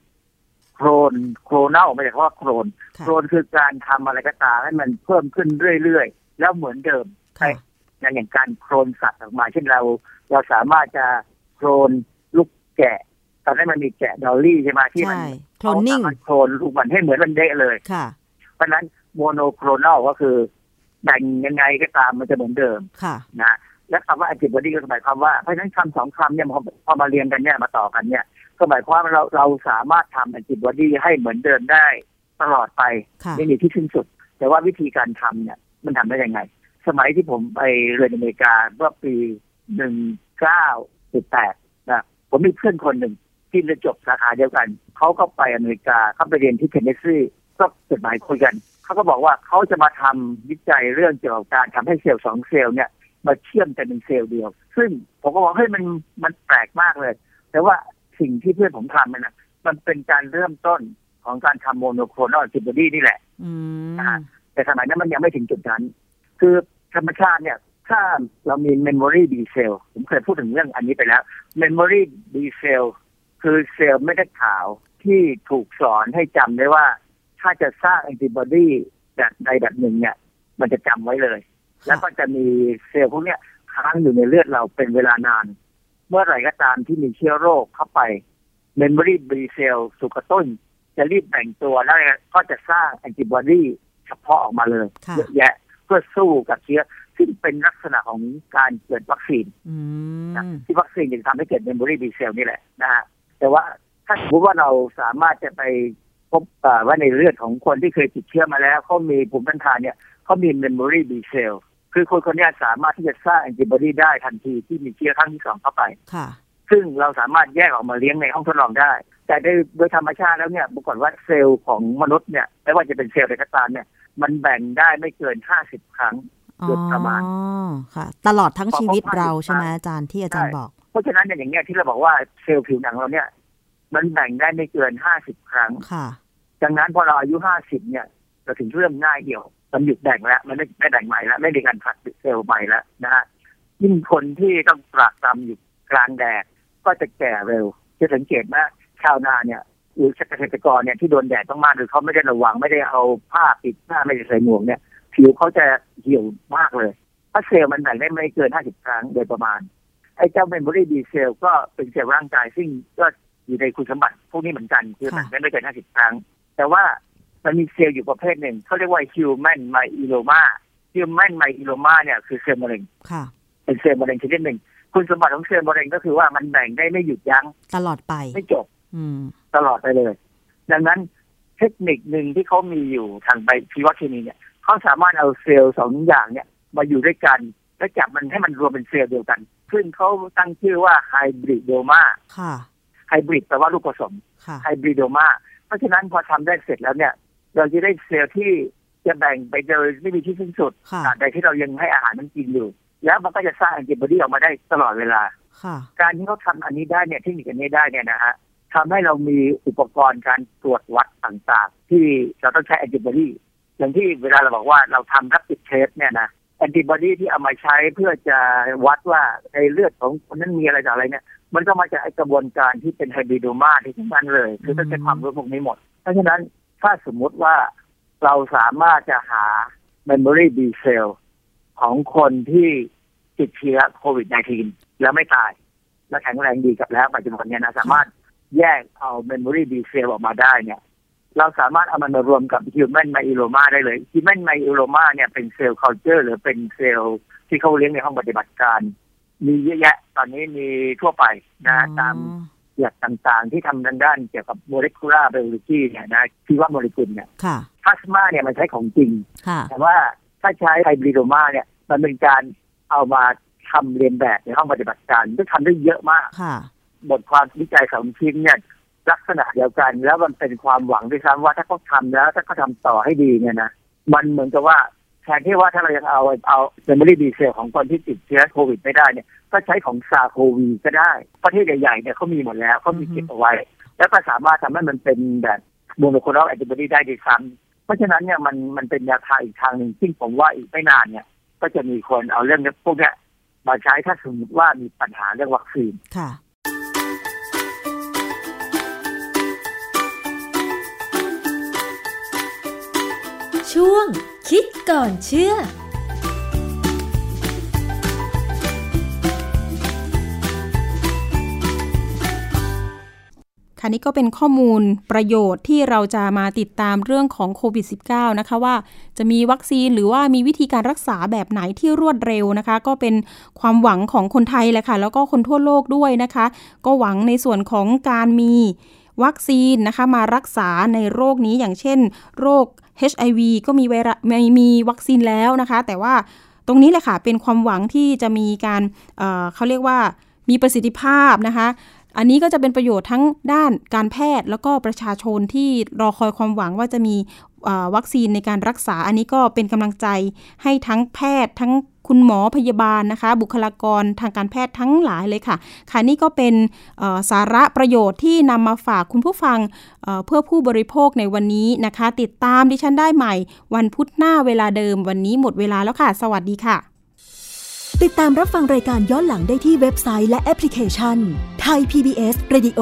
โครนโครน a ลไม่ใช่คำว่าโครนค่ะโครนคือการทำอะไรก็ตามให้มันเพิ่มขึ้นเรื่อยๆ แล้วเหมือนเดิมค่ะอย่างอย่างการโคลนสัตว์ออกมา เช่นเรา เราสามารถจะโคลนลูกแกะ ตอนนั้นมันมีแกะดอลลี่ใช่ไหมที่มัใช่โคลนนิ่งเขาสามารถโคลนลูกมันให้เหมือนมันเดะเลยค่ะ เพราะฉะนั้นโมโนโครน a ลก็คือแบ่งยังไงก็ตามมันจะเหมือนเดิมค่ะนะและคำว่า antibody ก็หมายความว่าเพราะฉะนั้นคำสองคำเนี่ยพอพอมาเรียงกันเนี่ยมาต่อกันเนี่ย ก็หมายความว่าเราเราสามารถทำ antibody ให้เหมือนเดิมได้ตลอดไปค่ะไม่มีที่สิ้นสุด แต่ว่าวิธีการทำเนี่ยมันทำได้ยังไง สมัยที่ผมไปเรียนอเมริกาเมื่อปีหนึ่งเก้าสิบแปดนะผมมีเพื่อนคนหนึ่ง ที่เรียนจบสาขาเดียวกัน เขาก็ไปอเมริกาเขาไปเรียนที่เทนเนสซีก็จดหมายคุยกัน เขาก็บอกว่าเขาจะมาทำวิจัยเรื่องเกี่ยวกับการทำให้เซลล์สองเซลล์เนี่ยมาเชื่อมกันเป็นเซลล์เดียว ซึ่งผมก็บอกเฮ้ยมันมันแปลกมากเลย แต่ว่าสิ่งที่เพื่อนผมทำมันนะมันเป็นการเริ่มต้นของการทำโมโนโครน a ล a n t i b o d y นี่แหละอืมอ่าแต่สมัยนั้นมันยังไม่ถึงจุดนั้น คือธรรมชาติเนี่ย ถ้าเรามี memory B cell ผมเคยพูดถึงเรื่องอันนี้ไปแล้ว memory B cell คือเซลล์เม็ดเลือดขาวที่ถูกสอนให้จำได้ว่า ถ้าจะสร้างแอนติบอดีแบบใดแบบหนึ่งเนี่ย มันจะจำไว้เลย แล้วก็จะมีเซลล์พวกเนี้ยค้างอยู่ในเลือดเราเป็นเวลานาน เมื่อไหร่ก็ตามที่มีเชื้อโรคเข้าไป memory B cell สุกกระตุ้น จะรีบแบ่งตัวแล้วก็จะสร้างแอนติบอดีเฉพาะออกมาเลยค่ะเยอะแยะเพื่อสู้กับเชื้อซึ่งเป็นลักษณะของการเกิดวัคซีนอืนะมที่วัคซีนจะทำให้เกิด memory B cell นี่แหละนะฮะ แต่ว่าถ้าสมมติว่าเราสามารถจะไปพบเอ่อว่าในเลือดของคนที่เคยติดเชื้อมาแล้วเขามีภูมิต้านทานเนี่ยเขามี memory B cell คคือคนคนนี้สามารถที่จะสร้างแอนติบอดีได้ทันทีที่มีเชื้อครั้งที่สองเข้าไปค่ะซึ่งเราสามารถแยกออกมาเลี้ยงในห้องทดลองได้ แต่โดยโดยธรรมชาติแล้วเนี่ยปรากฏว่าเซลล์ของมนุษย์เนี่ยไม่ว่าจะเป็นเซลล์ใดก็ตามเนี่ยมันแบ่งได้ไม่เกินห้าสิบครั้งโดยประมาณอ๋อค่ะ ตลอดทั้งชีวิตพอครบเรา50ใช่ไหมอาจารย์ที่อาจารย์บอกเพ ราะฉะนั้นเนี่ยอย่างเงี้ยที่เราบอกว่าเซลล์ผิวหนังเราเนี่ย มันแบ่งได้ไม่เกินห้าสิบครั้งค่ะดังนั้นพอเราอายุห้าสิบเนี่ยเราถึงเริ่มง่ายเดี่ยวมันหยุดแบ่งแล้ว มันไม่ไม่แบ่งใหม่แล้ว ไม่มีการผลัดเซลล์ใหม่แล้วนะฮะยิ่งคนที่ต้องปรากตำอยู่กลางแดดก็จะแก่เร็ว จะสังเกตว่าชาวนาเนี่ยหรือเกษตรกรเนี่ยที่โดนแดดต้องมากหรือเขาไม่ได้ระวังไม่ได้เอาผ้าปิดหน้าไม่ได้ใส่หมวกเนี่ย ผิวเขาจะเหี่ยวมากเลยเพราะเซลล์มันแบ่งได้ไม่เกิน50ครั้งโดยประมาณ ไอ้เจ้า memory B cell ก็เป็นเซลล์ร่างกาย ซึ่งก็อยู่ในคุณสมบัติพวกนี้เหมือนกัน คือแบ่งได้ไม่เกิน50ครั้ง แต่ว่ามันมีเซลล์อยู่ประเภทหนึ่งเขาเรียกว่า human myeloma human myeloma เนี่ยคือเซลล์มะเร็งค่ะเป็นเซลล์มะเร็งชนิดหนึ่ง คุณสมบัติของเซลล์มะเร็งก็คือว่ามันแบ่งได้ไม่หยุดยั้งตลอดไปไม่จบ อืม ตลอดไปเลย ดังนั้นเทคนิคหนึ่งที่เขามีอยู่ทางไปชีวเคมีเนี่ยเขาสามารถเอาเซลล์สองอย่างเนี่ยมาอยู่ด้วยกัน และจับมันให้มันรวมเป็นเซลล์เดียวกัน ซึ่งเขาตั้งชื่อว่าไฮบริดโดมาค่ะไฮบริดแปลว่าลูกผสมค่ะไฮบริดโดมาเพราะฉะนั้นพอทำได้เสร็จแล้วเนี่ย เราจะได้เซลล์ที่จะแบ่งไปโดยไม่มีที่สิ้นสุดค่ะตราบใดที่เรายังให้อาหารมันกินอยู่ แล้วมันก็จะสร้างแอนติบอดีออกมาได้ตลอดเวลาค่ะการที่เขาทำอันนี้ได้เนี่ยเทคนิคอันนี้ได้เนี่ยนะฮะทำให้เรามีอุปกรณ์การตรวจวัดต่างๆ ที่เราต้องใช้แอนติบอดีอย่างที่เวลาเราบอกว่าเราทำ rapid test เนี่ยนะแอนติบอดีที่เอามาใช้เพื่อจะวัดว่าในเลือดของคนนั้นมีอะไรต่ออะไรเนี่ย มันก็มาจากไอ้กระบวนการที่เป็น hybridoma ที่ทั้งนั้นเลย คือต้องใช้ความรู้พวกนี้หมด เพราะฉะนั้นถ้าสมมุติว่าเราสามารถจะหา Memory B cell ของคนที่ติดเชื้อโควิด -19 แล้วไม่ตาย และแข็งแรงดีกับแล้วปัจจุบันเนี่ยนะสามารถแยกเอา Memory B cell ออกมาได้เนี่ย เราสามารถเอามันมารวมกับ Human myeloma ได้เลย Human myeloma เนี่ยเป็นเซลล์ culture หรือเป็นเซลล์ที่เขาเลี้ยงในห้องปฏิบัติการ มีเยอะแยะ ตอนนี้มีทั่วไปนะตามหลักต่างๆ ที่ทำทางด้านเกี่ยวกับโมเลกุลาร์ไบโอโลจีเนี่ยนะที่ว่าโมเลกุลเนี่ยค่ะพลาสมาเนี่ยมันใช้ของจริงค่ะแต่ว่าถ้าใช้ hybridoma เนี่ย มันเป็นการเอามาทำเลียนแบบในห้องปฏิบัติการก็ทำได้เยอะมากค่ะบทความวิจัยสองชิ้นเนี่ย ลักษณะเดียวกัน แล้วมันเป็นความหวังด้วยซ้ำว่าถ้าเขาทำแล้วถ้าเขาทำต่อให้ดีเนี่ยนะมันเหมือนกับว่าแทนที่ว่าถ้าเรายังเอาเอา memory B cell ของคนที่ติดเชื้อโควิดไม่ได้เนี่ยก็ใช้ของซาร์ส-โควีก็ได้ ประเทศใหญ่ๆเนี่ยเขามีหมดแล้วเขามีเก็บเอาไว้ แล้วก็สามารถทำให้มันเป็นแบบโมโนโคลอแอนติบอดีได้ดีซ้ำเพราะฉะนั้นเนี่ยมันมันเป็นแนวทางอีกทางหนึ่งซึ่งผมว่าอีกไม่นานเนี่ย ก็จะมีคนเอาเรื่องพวกเนี้ยมาใช้ถ้าสมมติว่ามีปัญหาเรื่องวัคซีนค่ะ ช่วง คิดก่อนเชื่อค่ะนี่ก็เป็นข้อมูลประโยชน์ที่เราจะมาติดตามเรื่องของโควิด -19 นะคะว่าจะมีวัคซีนหรือว่ามีวิธีการรักษาแบบไหนที่รวดเร็วนะคะ ก็เป็นความหวังของคนไทยแหละค่ะ แล้วก็คนทั่วโลกด้วยนะคะ ก็หวังในส่วนของการมี วัคซีนนะคะมารักษาในโรคนี้อย่างเช่น โรค HIV ก็มีไวรัสมีมีวัคซีนแล้วนะคะ แต่ว่าตรงนี้แหละค่ะเป็นความหวังที่จะมีการเเขาเรียกว่ามีประสิทธิภาพนะคะอันนี้ก็จะเป็นประโยชน์ทั้งด้านการแพทย์แล้วก็ประชาชนที่รอคอยความหวังว่าจะมี วัคซีนในการรักษา อันนี้ก็เป็นกำลังใจให้ทั้งแพทย์ทั้งคุณหมอพยาบาลนะคะ บุคลากรทางการแพทย์ทั้งหลายเลยค่ะ ค่ะนี่ก็เป็นสาระประโยชน์ที่นำมาฝากคุณผู้ฟังเเพื่อผู้บริโภคในวันนี้นะคะ ติดตามดิฉันได้ใหม่ วันพุธหน้าเวลาเดิม วันนี้หมดเวลาแล้วค่ะ สวัสดีค่ะ ติดตามรับฟังรายการย้อนหลังได้ที่เว็บไซต์และแอปพลิเคชันไทย PBS Radio